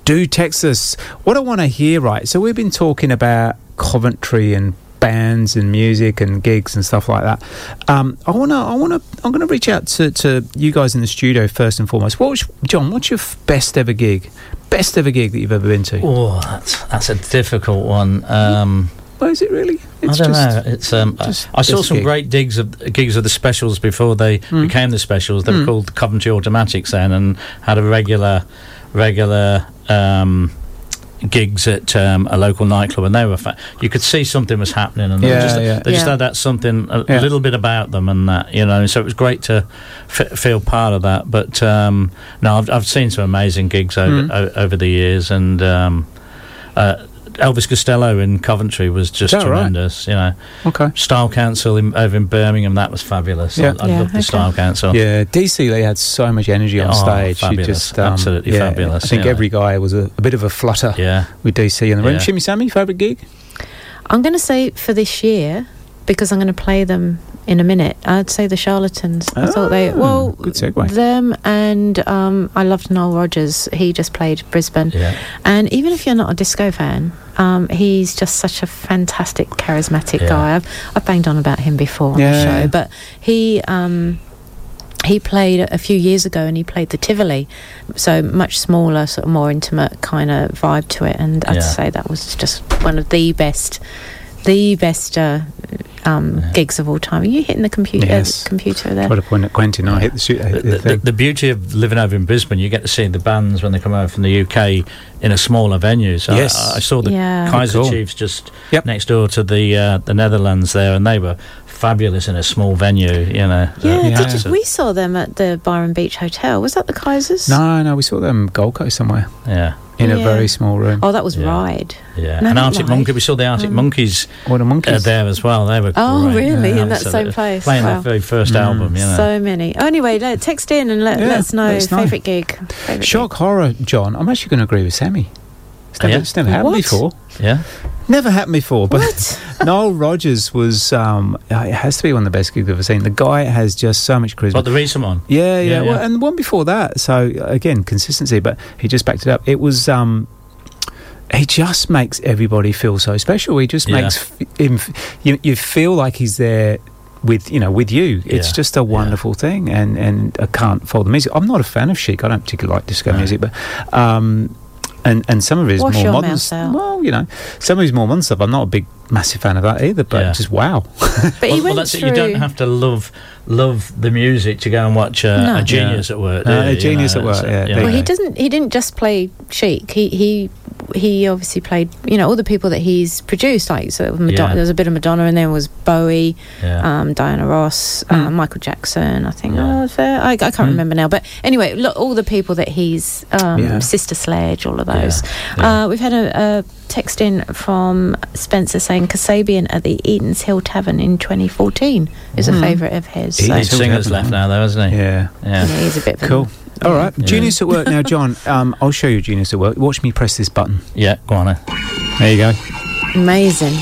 Do text us. What I want to hear, right? So we've been talking about Coventry and bands and music and gigs and stuff like that. Um, I want to I want to I'm going to reach out to, to you guys in the studio first and foremost. What was, John? What's your f- best ever gig? Best ever gig that you've ever been to? Oh, that's that's a difficult one. Um, Well, is it really? I don't just- know. It's um, just I saw some gig. great gigs of gigs of the specials before they Mm. became the specials. They were Mm. called Coventry Automatics then, and had a regular regular um, gigs at um, a local nightclub, and they were. Fa- you could see something was happening, and they, Yeah, just, yeah. they just Yeah. had that something a, Yeah. little bit about them, and that you know. So it was great to f- feel part of that. But um, no, I've, I've seen some amazing gigs over Mm. o- over the years, and. Um, uh, Elvis Costello in Coventry was just Is that right? tremendous, you know. Okay. Style Council in, over in Birmingham, that was fabulous. Yeah. I, I Yeah, love the okay. Style Council. Yeah, DC they had so much energy on Oh, stage. You fabulous. just um, Absolutely yeah, fabulous, I think yeah. every guy was a, a bit of a flutter Yeah. with DC in the room. Yeah. Shimmy Sammy, favourite gig? I'm going to say for this year because I'm going to play them in a minute. I'd say the Charlatans. I thought they Ah, well, good segue. them and um, I loved Nile Rodgers. He just played Brisbane, Yeah. and even if you're not a disco fan, um, he's just such a fantastic, charismatic Yeah. guy. I've I've banged on about him before on Yeah, the show, but he. Um, he played a few years ago and he played the Tivoli, so much smaller, sort of more intimate kind of vibe to it. And I'd Yeah. say that was just one of the best the best uh, um, gigs of all time. Are you hitting the computer? Yes. computer there. Try to point at Quentin. I hit the shoot. The, the the, the beauty of living over in Brisbane, you get to see the bands when they come over from the UK in a smaller venue. So Yes. I, I saw the Yeah. Kaiser Cool. Chiefs just next door to the uh, the Netherlands there, and they were fabulous in a small venue. You know. yeah, Uh, did you, we saw them at the Byron Beach Hotel. Was that the Kaisers? No, no, we saw them Gold Coast somewhere yeah. in a very small room. Oh, that was Yeah. Ride. Yeah, No, and Arctic live. Monkey. We saw the Arctic Um, Monkeys Or the uh, monkeys. there as well. They were Oh, great. really? Yeah, In that same place? Playing Wow. their very first Mm. album. You know. So many. Oh, anyway, let, text in and let, Yeah, let us know let us favourite gig. Favourite Shock horror, John. I'm actually going to agree with Sammy. It's never, Yeah? it's never happened What? before. yeah. Never happened before. But *laughs* Nile Rodgers was. Um, it has to be one of the best gigs I've ever seen. The guy has just so much charisma. But the recent one. Yeah, yeah. Yeah, Well, and the one before that. So again, consistency. But he just backed it up. It was. Um, he just makes everybody feel so special. He just Yeah. makes him. You, you feel like he's there with you know with you. It's Yeah, just a wonderful thing. And and I can't fault the music. I'm not a fan of Chic. I don't particularly like disco No. music, but. Um, and, and some of his Wash more modern mouth s- out. well you know some of his more modern stuff I'm not a big massive fan of that either but Yeah. just wow *laughs* But he well, well, went that's through. it. You don't have to love love the music to go and watch uh, No. a genius at work. do Uh, a you? You genius know, at work, it's, uh, yeah, you there know. well, he doesn't. He didn't just play Chic. He he he obviously played. You know, all the people that he's produced. Like so, Madonna, Yeah. there was a bit of Madonna, and there was Bowie, Yeah. um, Diana Ross, uh, Michael Jackson. I think. Yeah. Oh, was there? I, I can't remember now. But anyway, look, all the people that he's um, Yeah. Sister Sledge, all of those. Yeah. Uh, we've had a, a text in from Spencer saying Kasabian at the Eaton's Hill Tavern in 2014 is a favourite of his. So, Eaton's Lead Hill singer's left now, though, hasn't he? yeah Yeah. yeah, he's a bit of a- Cool. All right. Yeah. Genius at work now, John. Um, I'll show you Genius at work. Watch me press this button. Yeah, go on. eh? There you go. Amazing.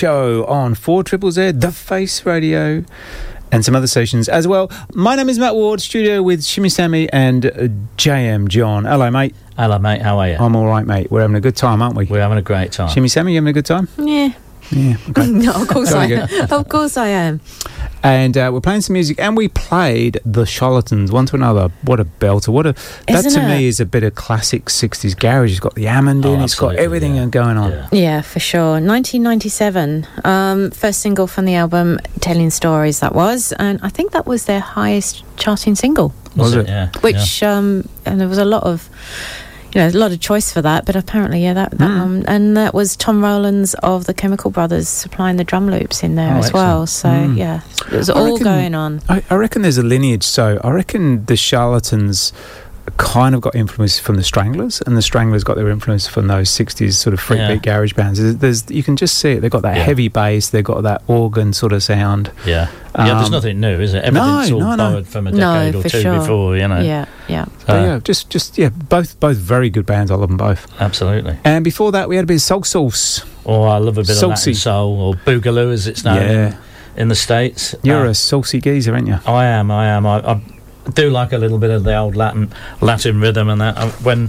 Show on 4 Triple Z, The Face Radio, and some other stations as well. My name is Matt Ward, studio with Shimmy Sammy and uh, JM John. Hello, mate. Hello, mate. How are you? I'm all right, mate. We're having a good time, aren't we? We're having a great time. Shimmy Sammy, you having a good time? Yeah. Yeah. Okay. *laughs* no, of course I am. Of course I am. And uh, we're playing some music, and we played the Charlatans one to another. What a belter! What a that Isn't to me is a bit of classic '60s garage. It's got the Hammond in, Oh, it's got absolutely, everything yeah. going on. Yeah, for sure. 1997, um, first single from the album, Telling Stories, that was. And I think that was their highest charting single. Was it? Yeah. Which, um, and there was a lot of, you know, a lot of choice for that, but apparently, yeah, that, that one. And that was Tom Rowlands of the Chemical Brothers supplying the drum loops in there Oh, as well. So, Mm. yeah, it was I all reckon- going on. I, I reckon there's a lineage. So I reckon the Charlatans kind of got influence from the Stranglers, and the Stranglers got their influence from those '60s sort of freak Yeah. beat garage bands. There's, there's you can just see it. They've got that Yeah. heavy bass. They've got that organ sort of sound. Yeah. Yeah, there's Um, nothing new, is it? no, Everything's all no, no. from a No, decade or two sure. before, you know. Yeah, yeah. But Uh, yeah, just just yeah, both both very good bands. I love them both. Absolutely. And before that, we had a bit of Soul Sauce. Or I love a bit Saucy. of Latin soul, or Boogaloo as it's known Yeah. in, in the States. You're Uh, a saucy geezer, aren't you? I am, I am. I, I do like a little bit of the old Latin Latin rhythm and that. Uh, When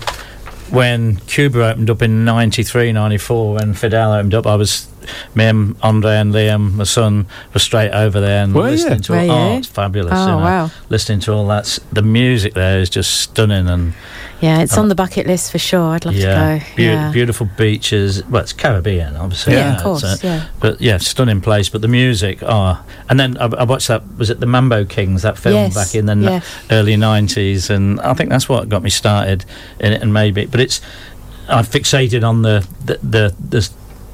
when Cuba opened up in 93, 94, when Fidel opened up, I was, me and Andre and Liam, my son, were straight over there and Were you? listening to Were it. you? Oh, it's fabulous. Oh, you know, wow. Listening to all that. The music there is just stunning and Yeah, it's on the bucket list for sure. I'd love yeah, to go. beau- yeah. beautiful beaches. Well, it's Caribbean, obviously. Yeah, you of course, it's, uh, yeah. But yeah, stunning place. But the music, oh, and then I, I watched that. Was it the Mambo Kings? That film Yes, back in the yeah. early nineties, and I think that's what got me started in it. And maybe, but it's I fixated on the the the. the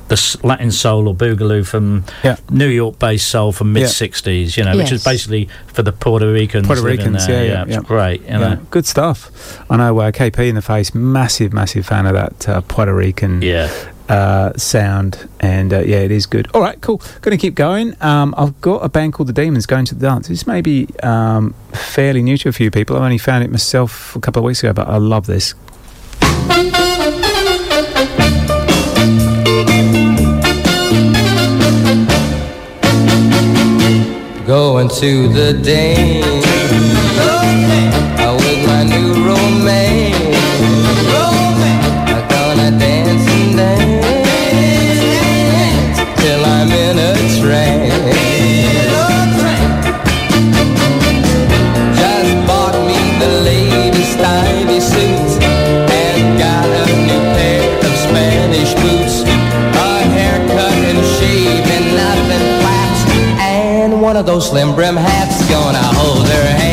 the Latin soul or boogaloo from Yeah. New York-based soul from mid '60s, you know, which is basically for the Puerto Ricans. Puerto living Ricans, there. yeah, yeah, it's yeah. great. You Yeah, know, good stuff. I know uh, KP in the face, massive, massive fan of that uh, Puerto Rican yeah. uh, sound, and uh, yeah, it is good. All right, cool. Going to keep going. Um, I've got a band called The Demons going to the dance. This may be um, fairly new to a few people. I only found it myself a couple of weeks ago, but I love this. Going to the dance one of those slim brim hats gonna hold her hand.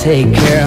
Take her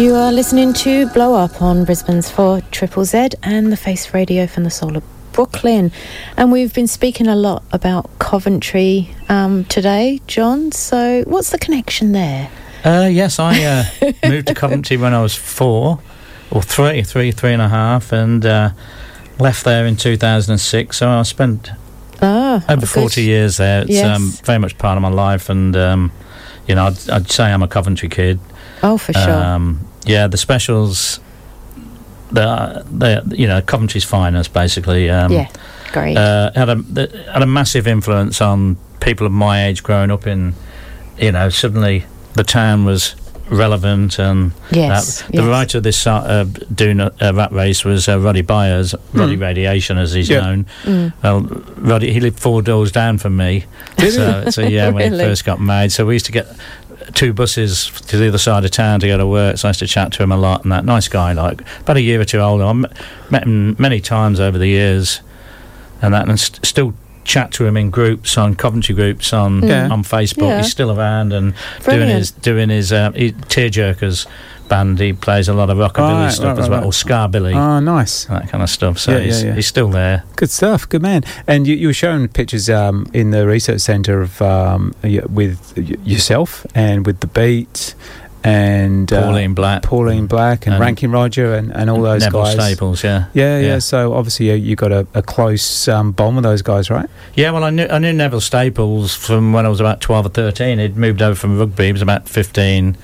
you are listening to Blow Up on Brisbane's 4 Triple Z and the Face Radio from the Soul of Brooklyn. And we've been speaking a lot about Coventry um, today, John. So, what's the connection there? Uh, yes, I uh, *laughs* moved to Coventry when I was four, or three, three, three and a half, and uh, left there in 2006. So I spent Ah, over good. 40 years there. It's Yes. um, very much part of my life, and um, you know, I'd, I'd say I'm a Coventry kid. Oh, for sure. Um, yeah, the specials. They're, they're, you know, Coventry's finest, basically. Um, yeah, great. uh, had a th- had a massive influence on people of my age growing up in, you know, suddenly the town was relevant and Yes, that. the yes. writer of this uh, doing a, a rat race was uh, Roddy Byers, Roddy Mm. Radiation as he's Yeah. known. Mm. Well, Roddy he lived four doors down from me, so, so yeah, when he first got married, so we used to get two buses to the other side of town to go to work. So I used to chat to him a lot, and that nice guy, like about a year or two older. I met met him many times over the years, and that, and st- still chat to him in groups on Coventry groups on Yeah. on Facebook. Yeah. He's still around and doing his doing his uh, he, Tearjerkers band. He plays a lot of rockabilly Right, stuff right, as well, right. or skabilly, Oh, nice. that kind of stuff. So Yeah, yeah, he's, yeah. he's still there. Good stuff. Good man. And you, you were showing pictures um, in the research centre of um, with yourself and with the beat and uh, Pauline Black, Pauline Black, and, And- Rankin Roger, and, and all those Neville guys. Staples. Yeah, Yeah, yeah, Yeah. So obviously you, you got a, a close um, bond with those guys, right? Yeah, well, I knew I knew Neville Staples from when I was about twelve or thirteen. He'd moved over from rugby. He was about fifteen.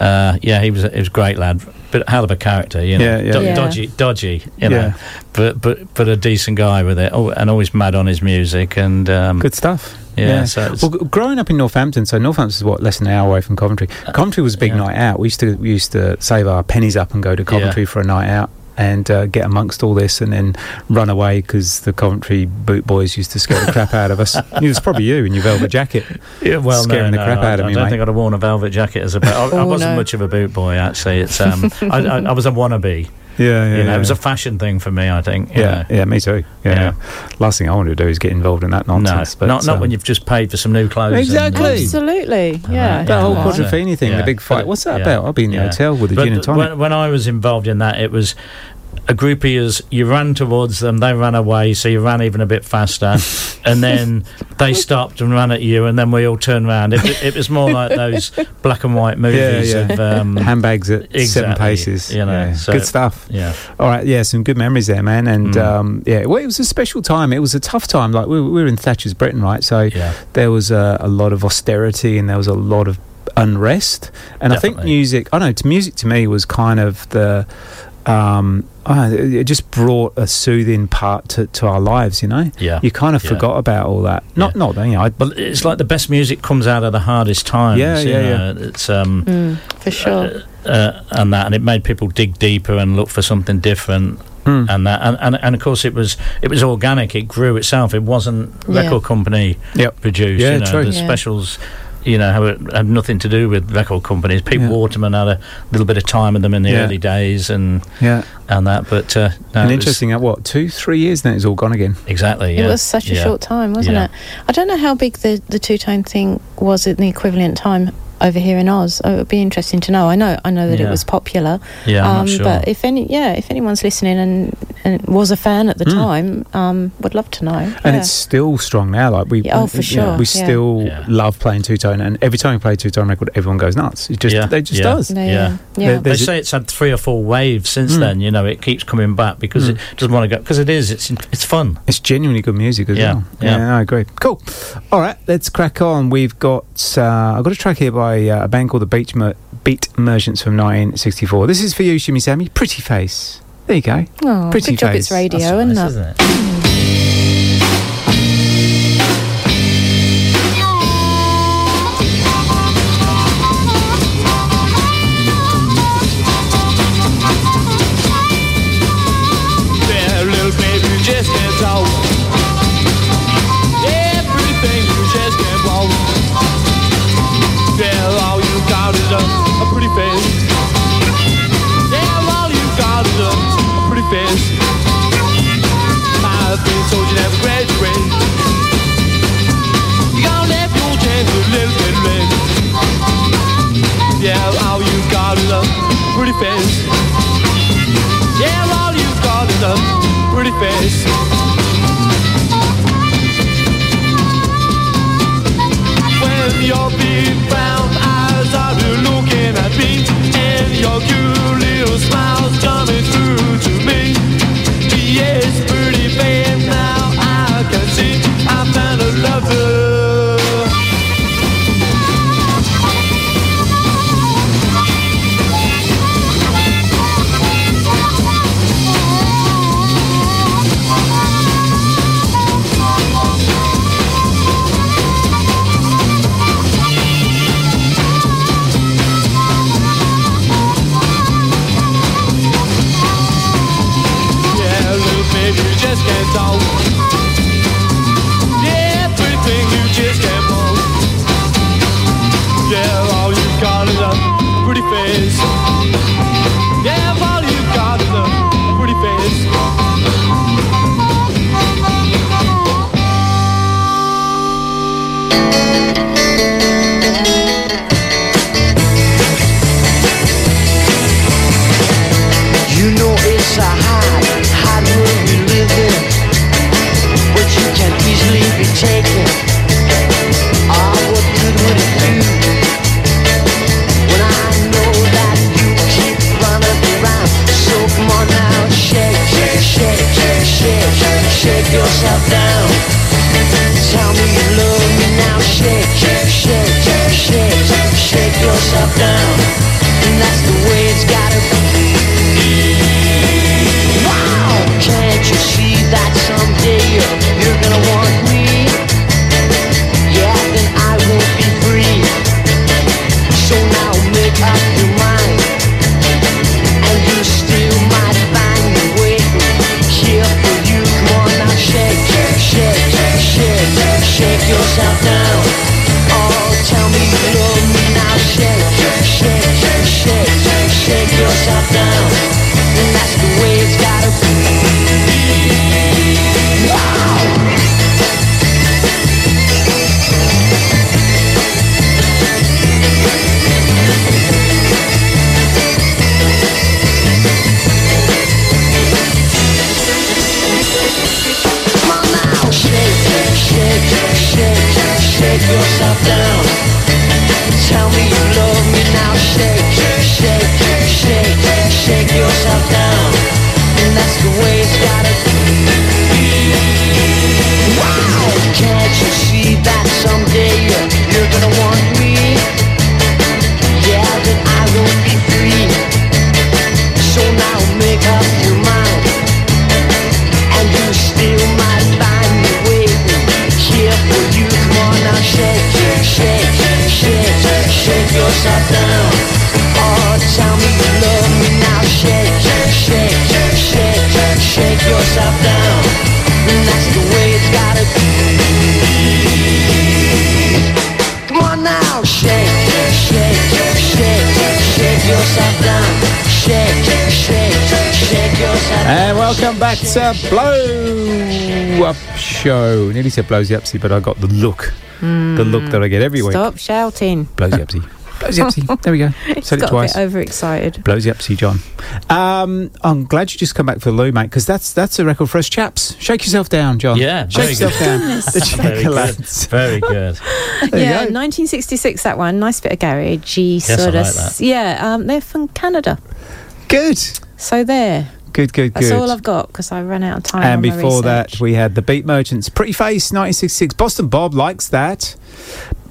Uh, yeah, he was he was a great lad, but hell of a character, you know, Yeah, yeah. Do- Yeah. dodgy, dodgy, you know, Yeah. but but but a decent guy with it, oh, and always mad on his music, and um, Good stuff. Yeah, so well, g- growing up in Northampton, so Northampton is what less than an hour away from Coventry. Coventry was a big yeah. night out. We used to we used to save our pennies up and go to Coventry for a night out and uh, get amongst all this, and then run away because the Coventry boot boys used to scare the crap out of us. *laughs* It was probably you in your velvet jacket. Yeah, well, scaring no, the no, crap I, out of I don't mate. think I'd have worn a velvet jacket as a boot. I, I Oh, wasn't no. much of a boot boy, actually. It's um, *laughs* I, I, I was a wannabe. Yeah, yeah. you know, yeah. it was a fashion thing for me. I think. yeah, know. yeah, me too. Yeah. Yeah. Last thing I wanted to do is get involved in that No, nonsense. but, not not um, when you've just paid for some new clothes. and, Exactly. Absolutely. Yeah. that whole Yeah. quadrophenia thing, Yeah. the big fight. But- What's that yeah. about? I'll be in the Yeah. hotel with a gin and tonic. When, when I was involved in that, it was a groupies. You ran towards them, they ran away, so you ran even a bit faster, *laughs* and then they stopped and ran at you, and then we all turned around. It, it was more like those black and white movies yeah. of um, Handbags at seven exactly, paces. You know, Yeah. so- good stuff. Yeah. All right, yeah, some good memories there, man. And Mm. um, yeah, well, it was a special time. It was a tough time. Like we, we were in Thatcher's Britain, right? So Yeah. there was a, a lot of austerity and there was a lot of unrest. And I think music, I don't know, to music to me was kind of the. Um, I it just brought a soothing part to, to our lives, you know. Yeah. you kind of Yeah. forgot about all that. Not, not you know. I, But it's like the best music comes out of the hardest times. Yeah, you yeah, know. It's um, Mm, for sure. uh, uh, and that, and it made people dig deeper and look for something different. Hmm. And that, and, and and of course, it was it was organic. It grew itself. It wasn't Yeah. record company Yep. produced. Yeah, you know, true. the Yeah. specials. You know, had, had nothing to do with record companies. Pete Yeah. Waterman had a little bit of time with them in the Yeah. early days, and Yeah. and that. But uh, no, and it was- interesting, at what, two, three years, then it's all gone again. exactly. It was such a Yeah. short time, wasn't Yeah. it? I don't know how big the, the two tone thing was in the equivalent time over here in Oz. Oh, it would be interesting to know. I know I know that it was popular. Yeah, I'm um, not sure. But if any, yeah, if anyone's listening and, and was a fan at the Mm. time, um, would love to know. And Yeah. it's still strong now. Like we, Yeah, oh, for you know, sure, we yeah. still Yeah. love playing two tone, and every time we play two tone record, everyone goes nuts. It just, Yeah, they just yeah. does. They, Yeah. yeah. There- They say it's had three or four waves since Mm. then. You know, it keeps coming back because Mm. it doesn't want to go. Because it is. It's it's fun. It's genuinely good music as Yeah, well. yeah. I agree. Cool. All right, let's crack on. We've got uh, I've got a track here by uh, a band called the Beach Mer- Beat Merchants from 1964. This is for you, Shimmy Sammy. Pretty face. There you go. Oh, Pretty good job face. it's radio, That's isn't nice, it? isn't it? Got is a pretty face. Yeah, all you got is a pretty face. When your big brown eyes are looking at me, and your cute welcome a Blow Up Show. Nearly said blows you upsy, but I got the look. The look that I get every week. Stop shouting. Blows you upsy. Blows you upsy. *laughs* There we go. *laughs* Said it got twice. a bit overexcited. Blows you upsy, John. Um, I'm glad you just come back for the loo, mate, because that's that's a record for us chaps. Shake yourself down, John. Yeah, Shake yourself good. down. Goodness. *laughs* The Very good. Very good. Yeah, go. 1966. That one, nice bit of garagey I sort of. like that. Yeah, um, they're from Canada. Good. So there. Good, good, good. That's all I've got because I ran out of time. and before that, we had the Beat Merchants, Pretty Face, 1966. Boston Bob likes that.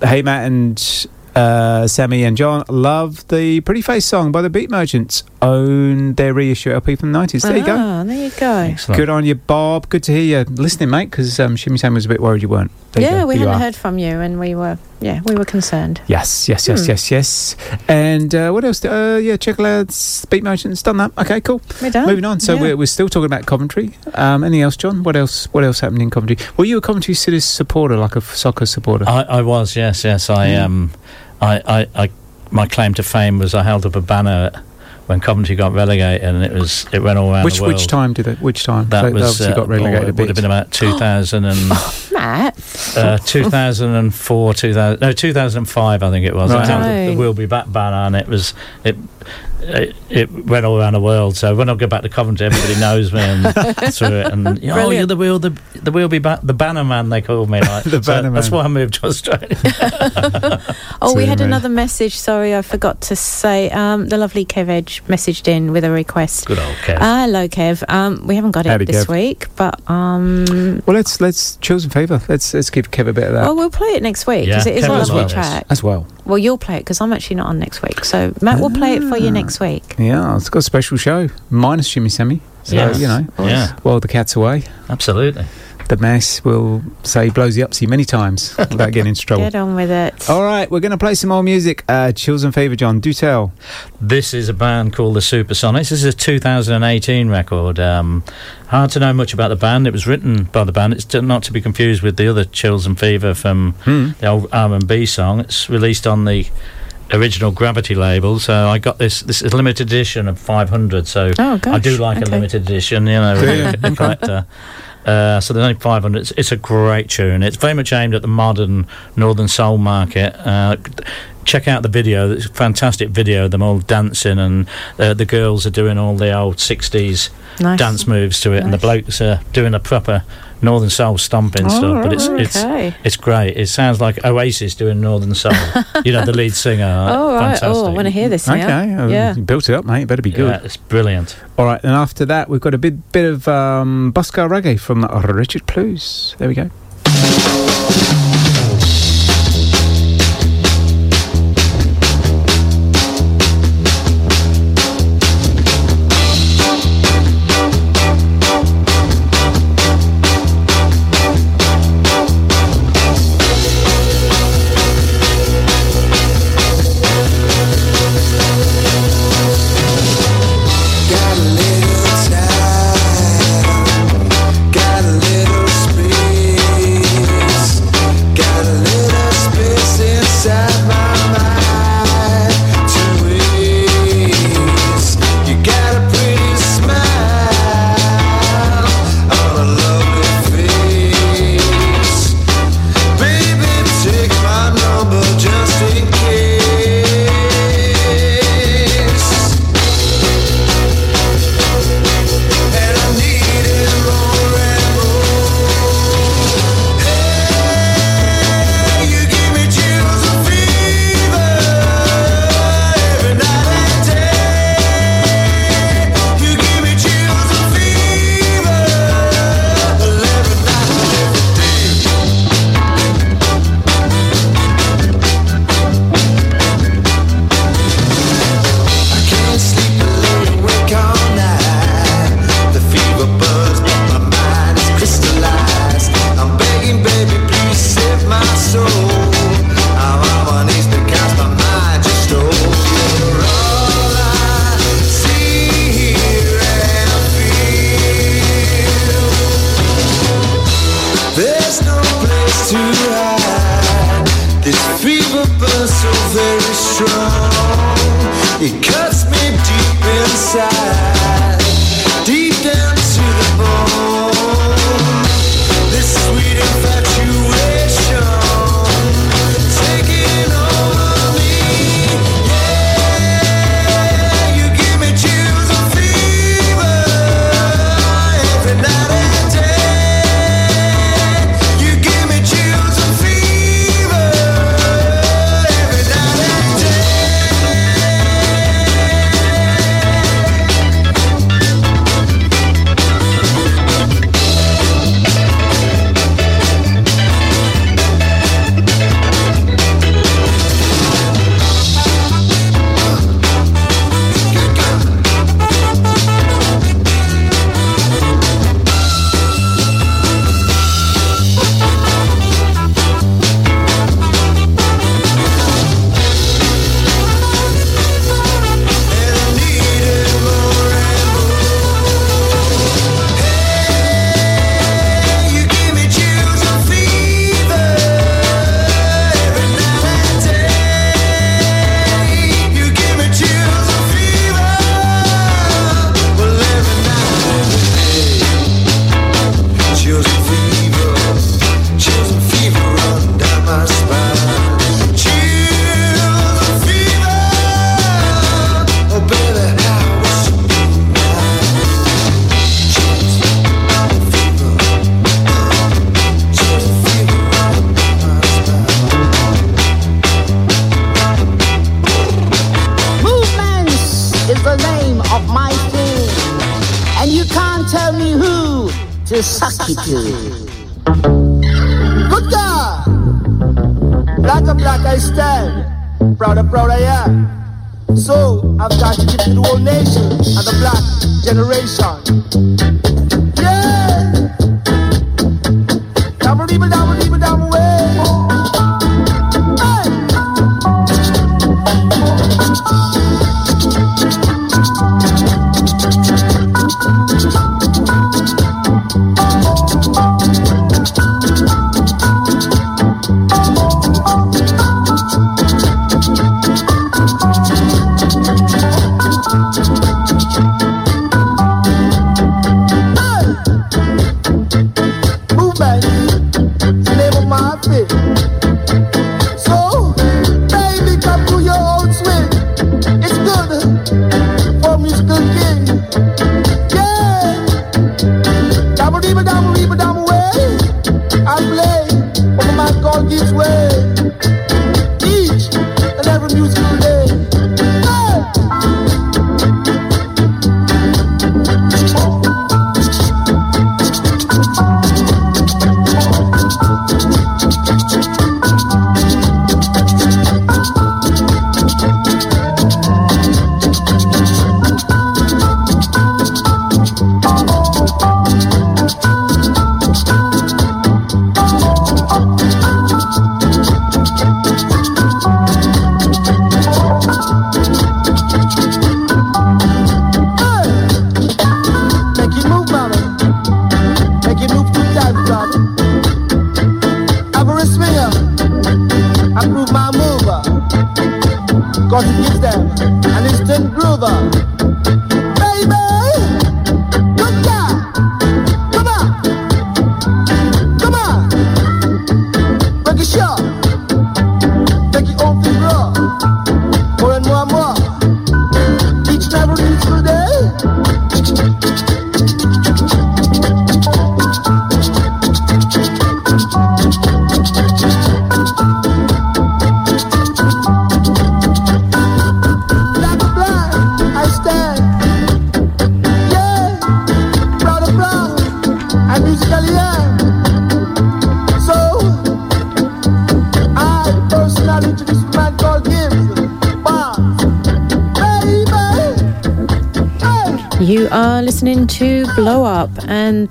Hey Matt and uh, Sammy and John love the Pretty Face song by the Beat Merchants. Own their reissue LP from the 90s. There you go. Ah, there you go. Excellent. Good on you, Bob. Good to hear you listening, mate, because um, Shimmy Sam was a bit worried you weren't. There yeah, go. we hadn't heard from you, and we were, yeah, we were concerned. Yes, yes, yes, Hmm. yes, yes. And uh, what else? Uh, yeah, Check Lads, Beat Merchants, done that. Okay, cool. We're done. Moving on. So Yeah. we're, we're still talking about Coventry. Um, anything else, John? What else? What else happened in Coventry? Were you a Coventry City supporter, like a f- soccer supporter? I, I was, yes, yes. I, Yeah. um, I, I, I, my claim to fame was I held up a banner when Coventry got relegated, and it was it went all around which the world. which time did it? Which time? That They- they was obviously uh, got relegated. oh, a it would have been about 2000 and Matt. uh, 2004, 2000, no 2005, I think it was. Right. held up Right. the "We'll Be Back" banner, and it was it. It, it went all around the world. So when I go back to Coventry, everybody knows me and *laughs* through it. And you know, oh, you're the wheel, the the wheel be back, the banner man. They called me like *laughs* The So banner That's why I moved to Australia. *laughs* Oh, we had uh, another message. Sorry, I forgot to say. Um, the lovely Kev Edge messaged in with a request. Good old Kev. Ah, hello, Kev. Um, we haven't got it this Kev. week, but um, Well, let's let's choose in favour. Let's let's give Kev a bit of that well, we'll play it next week because Yeah, it is a Kev as lovely well. track. as well. Well, you'll play it because I'm actually not on next week. So Matt will play it for Ah. you next week. Yeah, it's got a special show minus Shimmy Sammy. So Yes. you know, Yeah. while the cat's away, Absolutely. the mess will say blows the upsy many times without getting into trouble. *laughs* Get on with it. All right, we're going to play some more music. Uh, Chills and Fever, John. Do tell. This is a band called the Supersonics. This is a 2018 record. Um, hard to know much about the band. It was written by the band. It's t- not to be confused with the other Chills and Fever from Hmm. the old R&B song. It's released on the original Gravity label. So I got this. This is a limited edition of 500. So Oh. I do like okay. a limited edition. You know, Do you? a collector. Uh, so there's only 500. It's, it's a great tune. It's very much aimed at the modern Northern Soul market. Uh, check out the video. It's a fantastic video. of Them all dancing, and uh, the girls are doing all the old 60s Nice. dance moves to it, and the blokes are doing a proper Northern Soul stomping Oh, stuff. But it's it's okay. it's great. It sounds like Oasis doing Northern Soul. you know, the lead *laughs* singer. Oh, right. Fantastic. Oh, I want to hear this now. Okay, uh, Yeah. you built it up, mate. It better be good. Yeah, it's brilliant. All right, and after that, we've got a bit bit of um, Buscar Reggae from Richard Plus. There we go. Good God! Black and black I stand. Proud and proud I am. So I've got to give to the whole nation and the black generation.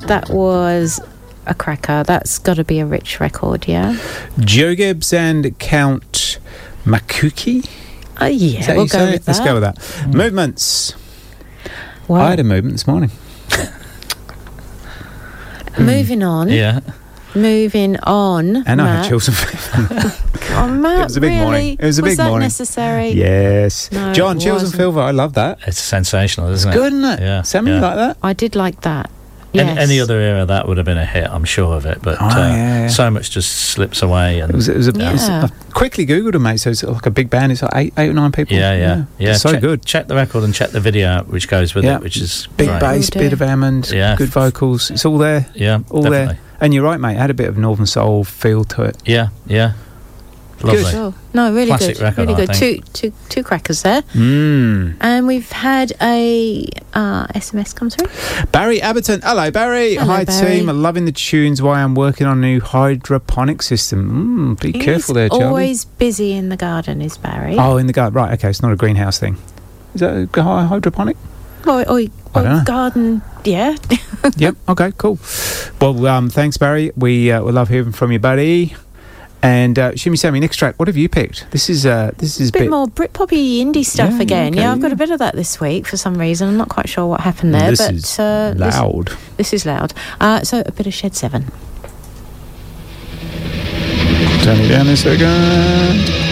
And that was a cracker. That's got to be a rich record, yeah? Joe Gibbs and Count Machuki. Uh, yeah, Is that how we'll go with it? Let's go with that. Movements. Wow. I had a movement this morning. *laughs* Moving on. Yeah. Moving on. And I had Matt. chills and fever. *laughs* Oh, Matt, It was a big really? morning. It was a big that morning. necessary? yes. No, John, it chills and wasn't. fever. I love that. It's sensational, isn't it? Good, isn't it? Yeah. Something yeah. like that. I did like that. Any, Yes. any other era that would have been a hit, I'm sure of it. But Oh, uh, yeah, yeah. so much just slips away. And It was, it was, a, it was- I quickly Googled it, mate. So it's like a big band. It's like eight, eight or nine people. yeah, yeah, yeah. It's so check, good. Check the record and check the video out which goes with Yeah. it, which is Big great. bass, Will bit of Hammond, Yeah. good vocals. It's all there. Yeah, all definitely. there. And you're right, mate. It had a bit of Northern Soul feel to it. Yeah, yeah. Lovely. Sure. No, really Classic good. record, really I good. Two, two, two crackers there. Mm. And we've had a uh, SMS come through. Barry Aberton. Hello, Barry. Hello, Hi, Barry. team. I'm loving the tunes. Why I'm working on a new hydroponic system. Mm, be careful there, He's Charlie. always busy in the garden, is Barry. Oh, in the garden. Right, okay. It's not a greenhouse thing. Is that a hy- hydroponic? Or, or, I or don't know. garden, yeah. *laughs* yep. Okay. Cool. Well, um, thanks, Barry. We uh, we love hearing from you, buddy. And uh, Shimmy Sammy, next track. What have you picked? This is uh, this is a bit more Britpoppy indie stuff Yeah, again. okay, yeah, I've got a bit of that this week for some reason. I'm not quite sure what happened there, This but is uh, this- loud. This, is loud. Uh, so a bit of Shed Seven. Turn it down a second.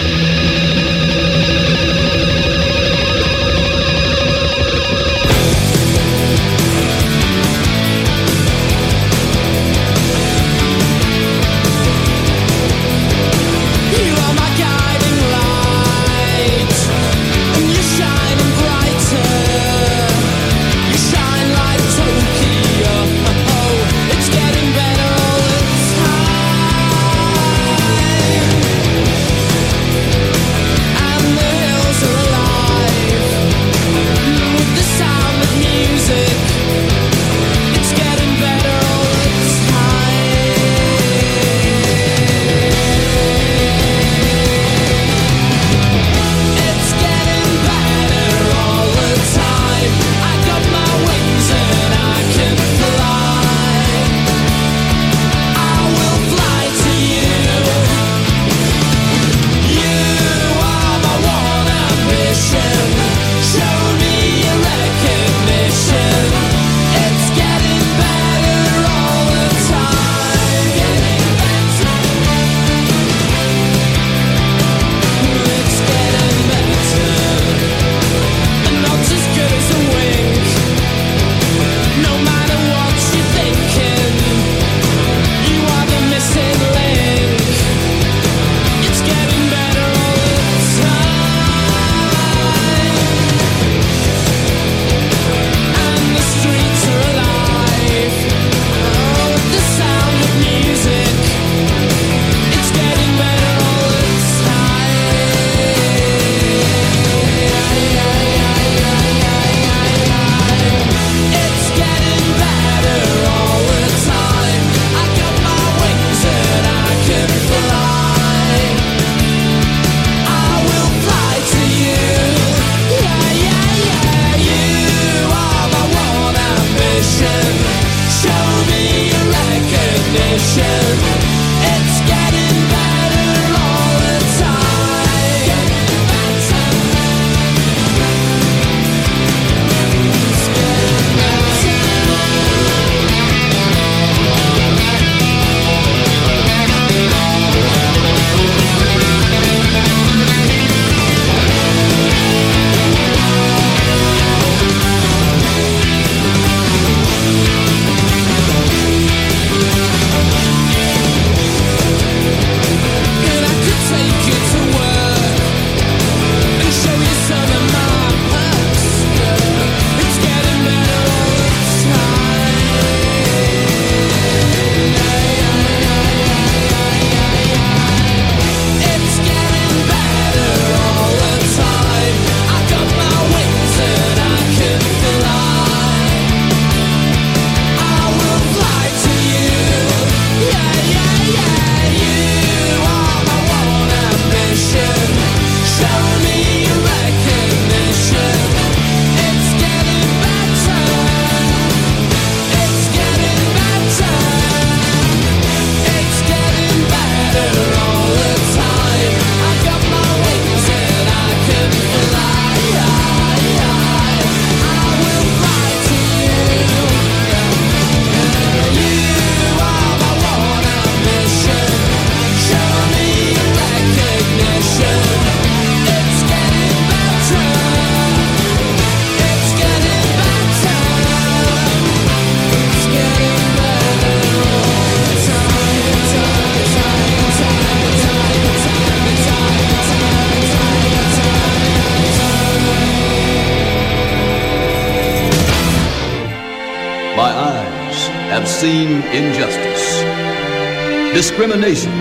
Discrimination,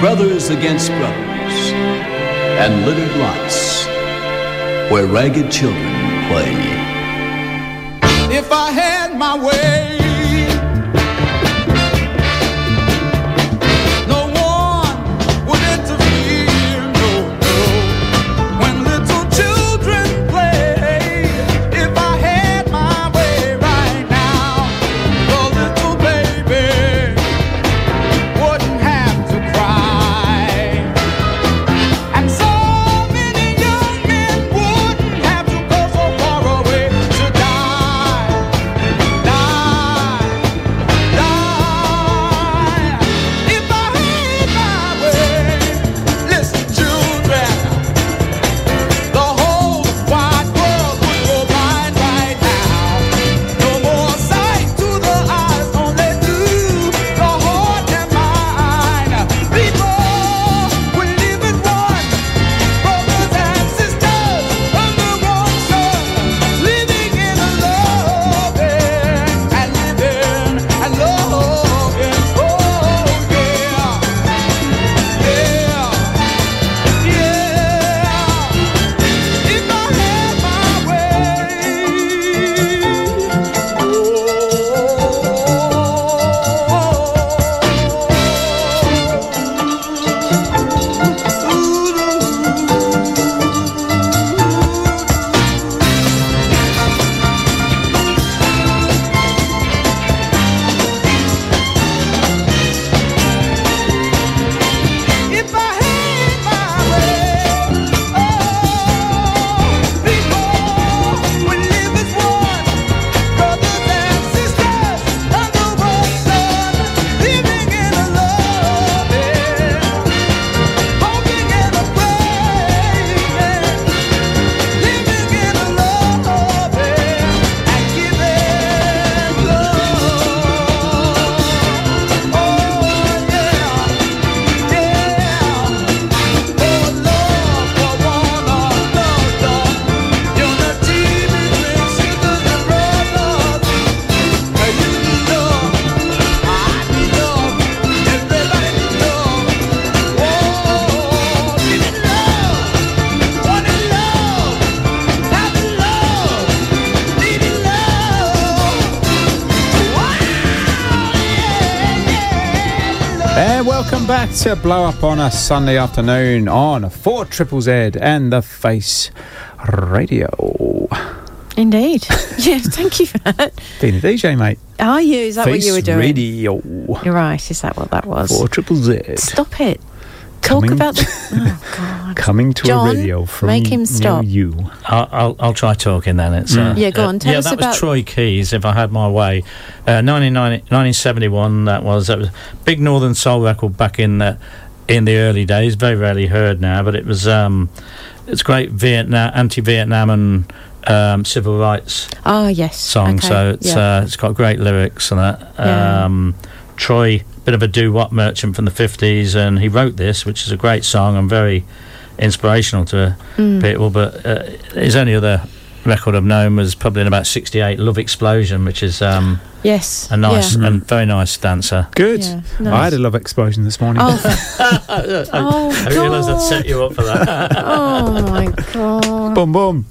brothers against brothers, and littered lots where ragged children play. Back to Blow Up on a Sunday afternoon on 4 Triple Z and the Face Radio. Indeed. *laughs* yeah, thank you for that. Being a DJ, mate. Are you? Is that what you were doing? Radio. You're right. Is that what that was? 4 Triple Z. Stop it. Talk Coming about the. Oh, God. *laughs* Coming to John, a radio from make him near stop. you. I'll, I'll, I'll try talking then. It's uh, Yeah, go uh, on, tell yeah, us that about- was Troy Keyes. If I had my way, uh, 1971. That was that was a big Northern Soul record back in the in the early days. Very rarely heard now, but it was um, it's great Vietnam anti-Vietnam and um, civil rights Oh, yes. song. Okay, So it's yeah. uh, it's got great lyrics and that. Yeah. Troy, bit of a doo-wop merchant from the fifties, and he wrote this, which is a great song and very inspirational to Mm. people. But uh, his only other record I've known was probably in about '68, "Love Explosion," which is um, Yes. a nice yeah. and very nice dancer. Good. Yeah, I had a love explosion this morning. Oh, I, *laughs* *laughs* I realised I'd set you up for that. *laughs* oh my God. boom, boom.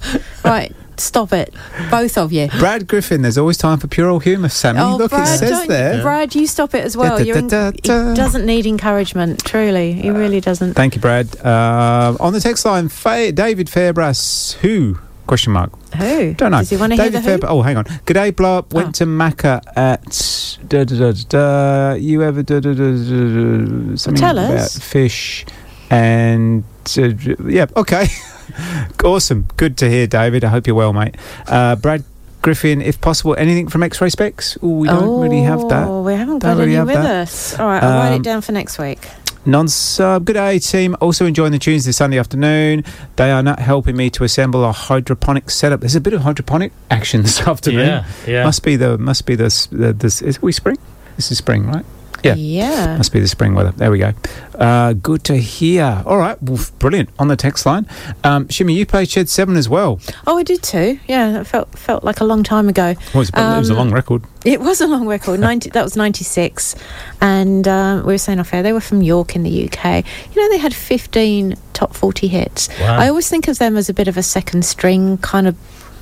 Right, stop it. Both of you. Brad Griffin, there's always time for pure old humour, Sammy. Oh, Look, Brad, it says there. Brad, you stop it as well. Da, da, da, he doesn't need encouragement, truly. He really doesn't. Thank you, Brad. Uh, on the text line, Fa- David Fairbrass, who? Question mark. Who? Don't know. Does he want to hear David the who? Fairbrass. Oh, hang on. G'day, blow up. Went Oh. to Macca at. Da, da, da, da. You ever. Da, da, da, da, da, something tell about us. fish and. Uh, yeah, okay. *laughs* *laughs* awesome. Good to hear, David. I hope you're well, mate. Uh, Brad Griffin, if possible, anything from X-Ray Spex? Ooh, we don't really have that. Oh, we haven't Don't got really any with that. us. All right, I'll write Um, it down for next week. Non-sub, good day team. Also enjoying the tunes this Sunday afternoon. They are not helping me to assemble a hydroponic setup. There's a bit of hydroponic action this *laughs* afternoon. Yeah, yeah. Must be the must be the s- the this is we spring. This is spring, right? Yeah. Yeah. Must be the spring weather. There we go. Uh, good to hear. All right. Well, brilliant. On the text line. Um, Shimmy, you played Shed 7 as well. Oh, I did too. Yeah, that felt felt like a long time ago. Well, it was a Um, long record. It was a long record. *laughs* 90, that was 96. And um, we were saying off air, they were from York in the UK. You know, they had 15 top 40 hits. Wow. I always think of them as a bit of a second string kind of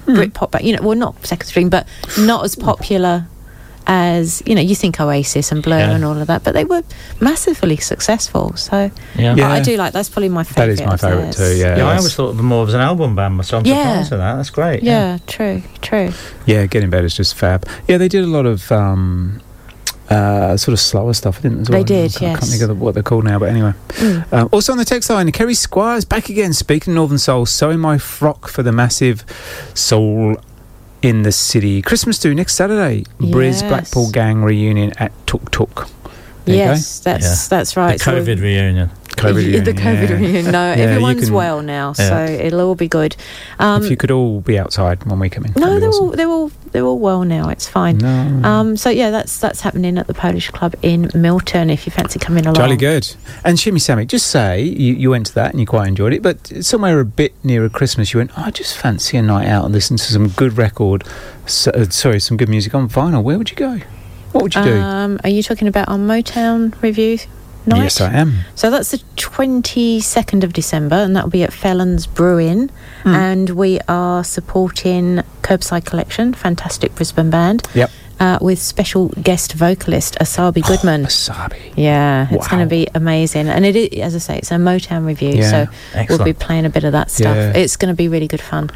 Hmm. Britpop, but you know, well, not second string, but not as popular as, you know, you think Oasis and Blur Yeah. and all of that, but they were massively successful. So Yeah. I, I do like that's probably my favourite. is my of favourite theirs. too, yeah. I always thought of them more as an album band, so I'm Yeah. surprised at that. That's great. Yeah, true, true. Yeah, Getting Better is just fab. Yeah, they did a lot of um, uh, sort of slower stuff, didn't They well. did, I can't, yes. can't think of the- what they're called now, but anyway. Mm. Um, also on the text line, Kerry Squires back again, speaking Northern Soul, sewing my frock for the massive soul in the city. Christmas do next Saturday. Briz Yes. Blackpool Gang reunion at Tuk Tuk. There yes, that's that's right. The So we- COVID reunion. The COVID yeah. reunion. No, *laughs* Yeah, everyone's can- well now, so it'll all be good. Um, if you could all be outside when we come in. no, they're awesome. all they're all they're all well now. It's fine. No. Um, so yeah, that's that's happening at the Polish Club in Milton. If you fancy coming along, Jolly good. And Shimmy Sammy, just say you, you went to that and you quite enjoyed it, but somewhere a bit nearer Christmas, you went, I just fancy a night out and listen to some good record, so, uh, sorry, some good music on vinyl. Where would you go? What would you do? Um, are you talking about our Motown review night? Yes, I am. So that's the 22nd of December, and that'll be at Felons Brewing. Hmm. And we are supporting Curbside Collection, fantastic Brisbane band. Yep. Uh, with special guest vocalist Asabi Goodman. Asabi. Yeah, it's going to be amazing. And it is, as I say, it's a Motown review, Yeah. so we'll be playing a bit of that stuff. Yeah. It's going to be really good fun.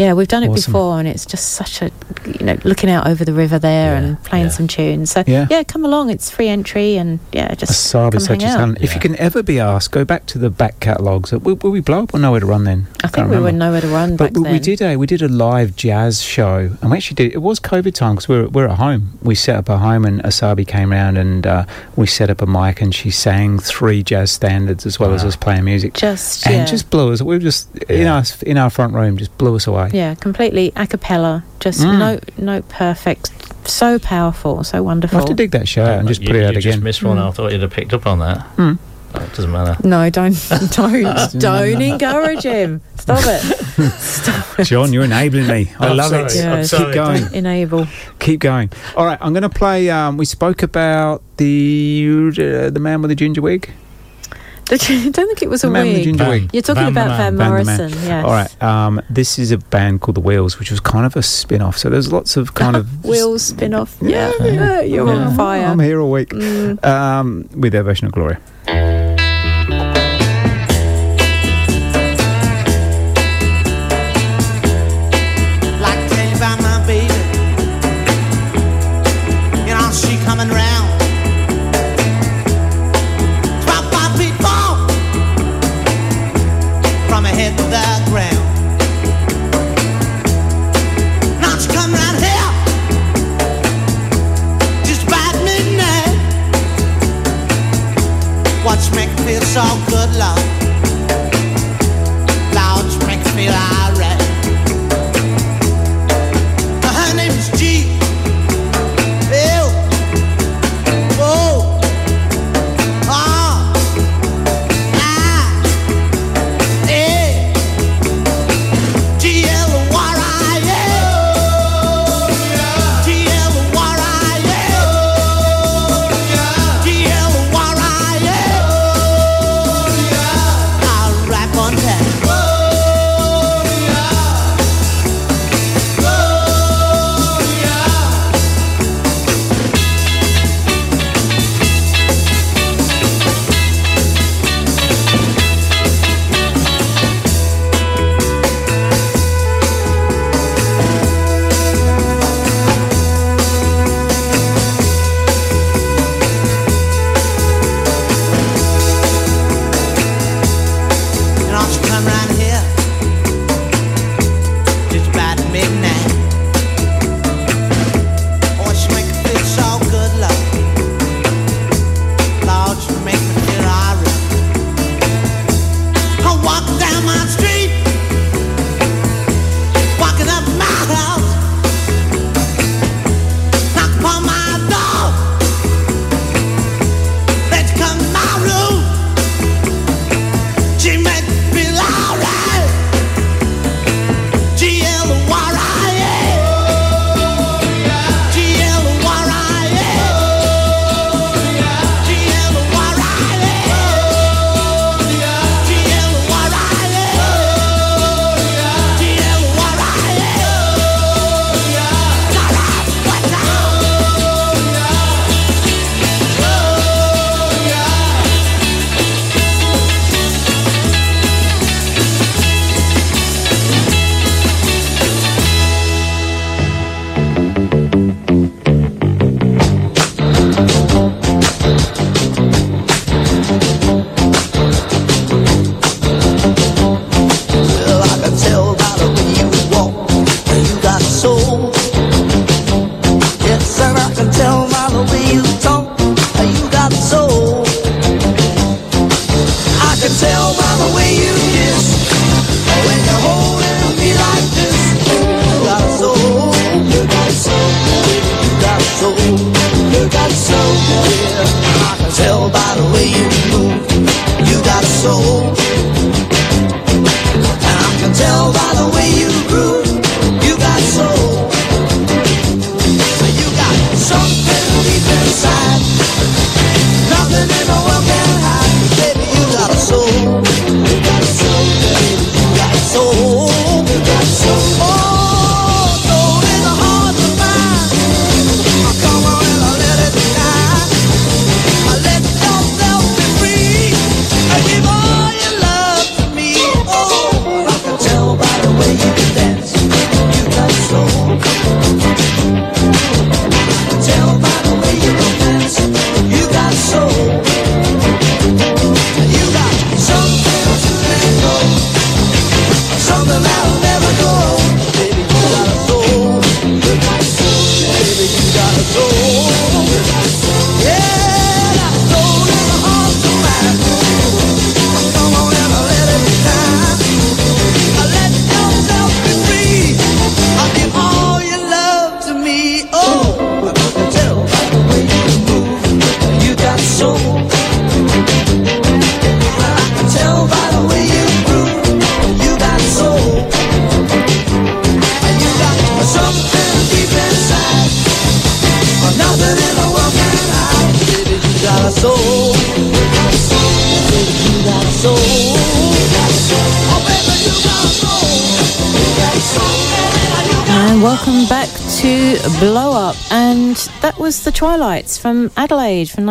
Yeah, we've done it Awesome. before, and it's just such a, you know, looking out over the river there and playing some tunes. So Yeah. yeah. come along. It's free entry, and yeah, just Asabi come such a hang out. If you can ever be asked, go back to the back catalogues. Will, will we blow up or nowhere to run then? I Can't think we remember. would know where to run But back we, then. we did a we did a live jazz show, and we actually did. It was COVID time because we were we're at home. We set up a home, and Asabi came round, and uh, we set up a mic, and she sang three jazz standards as well as us playing music. Just and yeah. just blew us. We were just in our in our front room, just blew us away. Yeah, completely a cappella, just Mm. note note perfect, so powerful, so wonderful. I have to dig that show out and just you, put it out you again. just missed one. Mm. I thought you'd have picked up on that. Oh, it doesn't matter. No, don't *laughs* don't don't encourage him. Stop it. *laughs* Stop it. John, you're enabling me. I I'm love sorry, it. I'm Yeah, sorry. Keep going. don't enable. Keep going. All right, I'm going to play. Um, we spoke about the uh, the man with the ginger wig. I *laughs* don't think it was a The man with the wig. ginger wig. You're talking Van about Van Man. Van. Morrison. Yes. All right. Um, this is a band called the Wheels, which was kind of a spin off. So there's lots of kind of. *laughs* Wheels spin off. Yeah, yeah, you're Yeah. on fire. I'm here all week Mm. um, with their version of Gloria.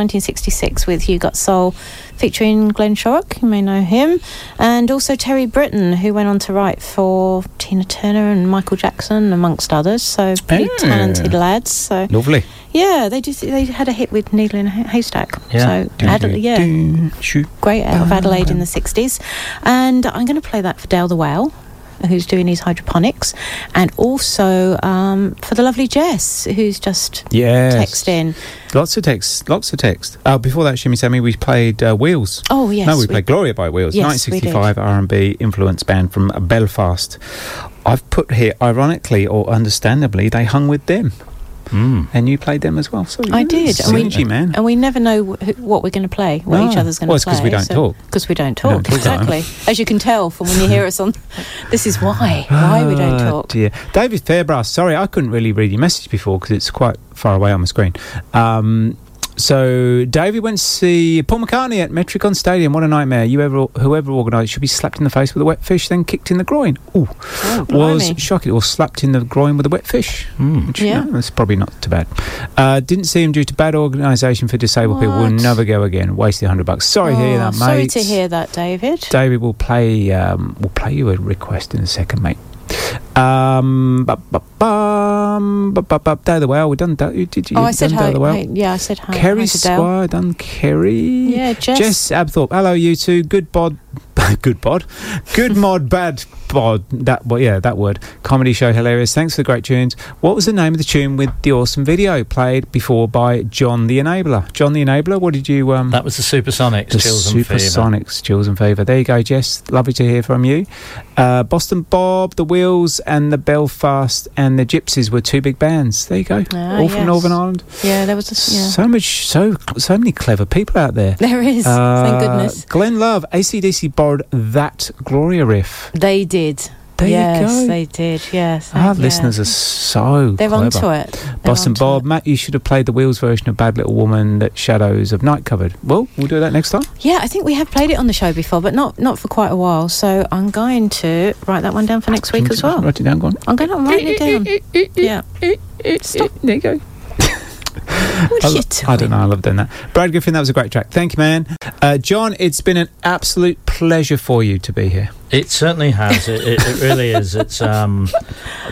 1966 with You Got Soul featuring Glenn Shorrock, you may know him, and also Terry Britten, who went on to write for Tina Turner and Michael Jackson, amongst others. So pretty talented lads. So Lovely. yeah, they just they had a hit with Needle in a Haystack. Yeah. So Adela- yeah, great uh, out of Adelaide in the 60s. And I'm going to play that for Dale the Whale, who's doing his hydroponics, and also um, for the lovely Jess, who's just Yes. text in. Lots of text. Lots of text. Oh, before that, Shimmy Sammy, we played uh, Wheels. Oh, yes, No, we, we- played Gloria by Wheels. Yes, 1965 R&B influence band from Belfast. I've put here, ironically or understandably, they hung with them. And you played them as well. So I did. And we, Synergy, man. and we never know wh- what we're going to play, what each other's going to play. Well, it's play. 'cause we don't talk. Because we don't We don't talk, talk, don't we? exactly. As you can tell from when you hear us on. *laughs* This is why. Why we don't Ah, talk. Dear. David Fairbrass, sorry, I couldn't really read your message before because it's quite far away on the screen. Um, so David went to see Paul McCartney at Metricon Stadium. What a nightmare! You ever, whoever organised, should be slapped in the face with a wet fish, then kicked in the groin. Ooh, Oh, was blimey. shocking. Or slapped in the groin with a wet fish. Which, Yeah. no, that's probably not too bad. Uh, didn't see him due to bad organisation for disabled people. Will never go again. Wasted hundred bucks. Sorry to hear Oh, that, mate. Sorry to hear that, David. David will play. Um, will play you a request in a second, mate. Um, bu- bu- bum, bu- bu- bu- Day the Whale. We done. Da- you- Did you? oh, I said done hi. Day the Whale? hi- Yeah, I said hi. Kerry hi to Dale. Squire done Kerry. Yeah, Jess. Jess Abthorpe. Hello, you two. Good bod. *laughs* good bod. Good mod. *laughs* Bad bod. That. Well, yeah, that word. Comedy show. Hilarious. Thanks for the great tunes. What was the name of the tune with the awesome video played before by John the Enabler? John the Enabler. What did you? Um, That was the Supersonics, the Chills and Fever. Supersonics, Chills and Fever. There you go, Jess. Lovely to hear from you. Uh, Boston Bob, the Wheels, and the Belfast and the Gypsies were two big bands. There you go. Ah, All from yes. Northern Ireland. Yeah, there was a. Yeah. So much, so so many clever people out there. *laughs* There is, Uh, thank goodness. Glenn Love, ACDC borrowed that Gloria riff. They did. There you yes, they did. Yes. Our yeah. listeners are so They're clever. onto it. They're Boston onto Bob, Matt, you should have played the Wheels version of Bad Little Woman that Shadows of Knight covered. Well, we'll do that next time. Yeah, I think we have played it on the show before, but not not for quite a while. So I'm going to write that one down for next week as well. Write it down, go on. I'm going to write it down. *laughs* yeah. Stop. There you go. What I, are you lo- I don't know. I love doing that. Brad Griffin, that was a great track. Thank you, man. Uh, John, it's been an absolute pleasure for you to be here. It certainly has. it, it, it really is. It's. Um,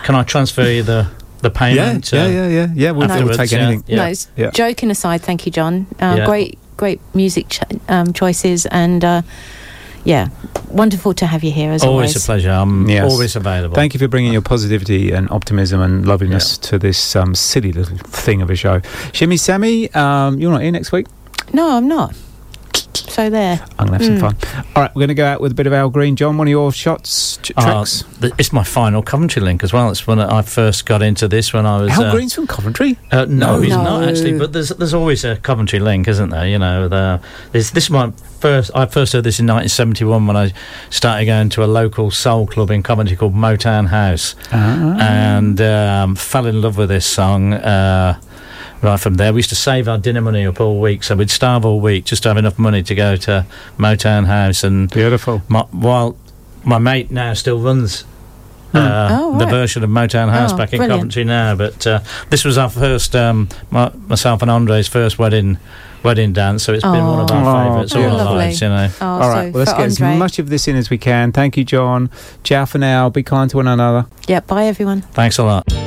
can I transfer you the the payment? yeah, uh, yeah, yeah, yeah. We'll, we'll afterwards? take Yeah, anything. Yeah. No, it's Yeah. joking aside, thank you, John. Um, Yeah. Great, great music ch- um, choices, and uh, yeah, wonderful to have you here as always, always. a pleasure. I'm Yes. always available. Thank you for bringing your positivity and optimism and loveliness to this um, silly little thing of a show. Shimmy Sammy, um, you're not here next week. No, I'm not. So there. I'm going to have Mm. some fun. All right, we're going to go out with a bit of Al Green. John, one of your shots, ch- Uh, tracks? th- it's my final Coventry link as well. It's when I first got into this when I was. Al uh, Green's from Coventry? Uh, no, No. he's not actually. But there's there's always a Coventry link, isn't there? You know, the, this this is my first. I first heard this in 1971 when I started going to a local soul club in Coventry called Motown House, Ah. and um, fell in love with this song. Uh, Right from there, we used to save our dinner money up all week, so we'd starve all week just to have enough money to go to Motown House. And beautiful. My, while my mate now still runs uh, Oh, the version of Motown House Oh, back in brilliant. Coventry now. But uh, this was our first, um, my, myself and Andre's first wedding wedding dance, so it's been one of our favourites all oh, our lovely. lives. You know. All right, so well, let's for get as much of this in as we can. Thank you, John. Ciao for now. Be kind to one another. Yeah, bye everyone. Thanks a lot.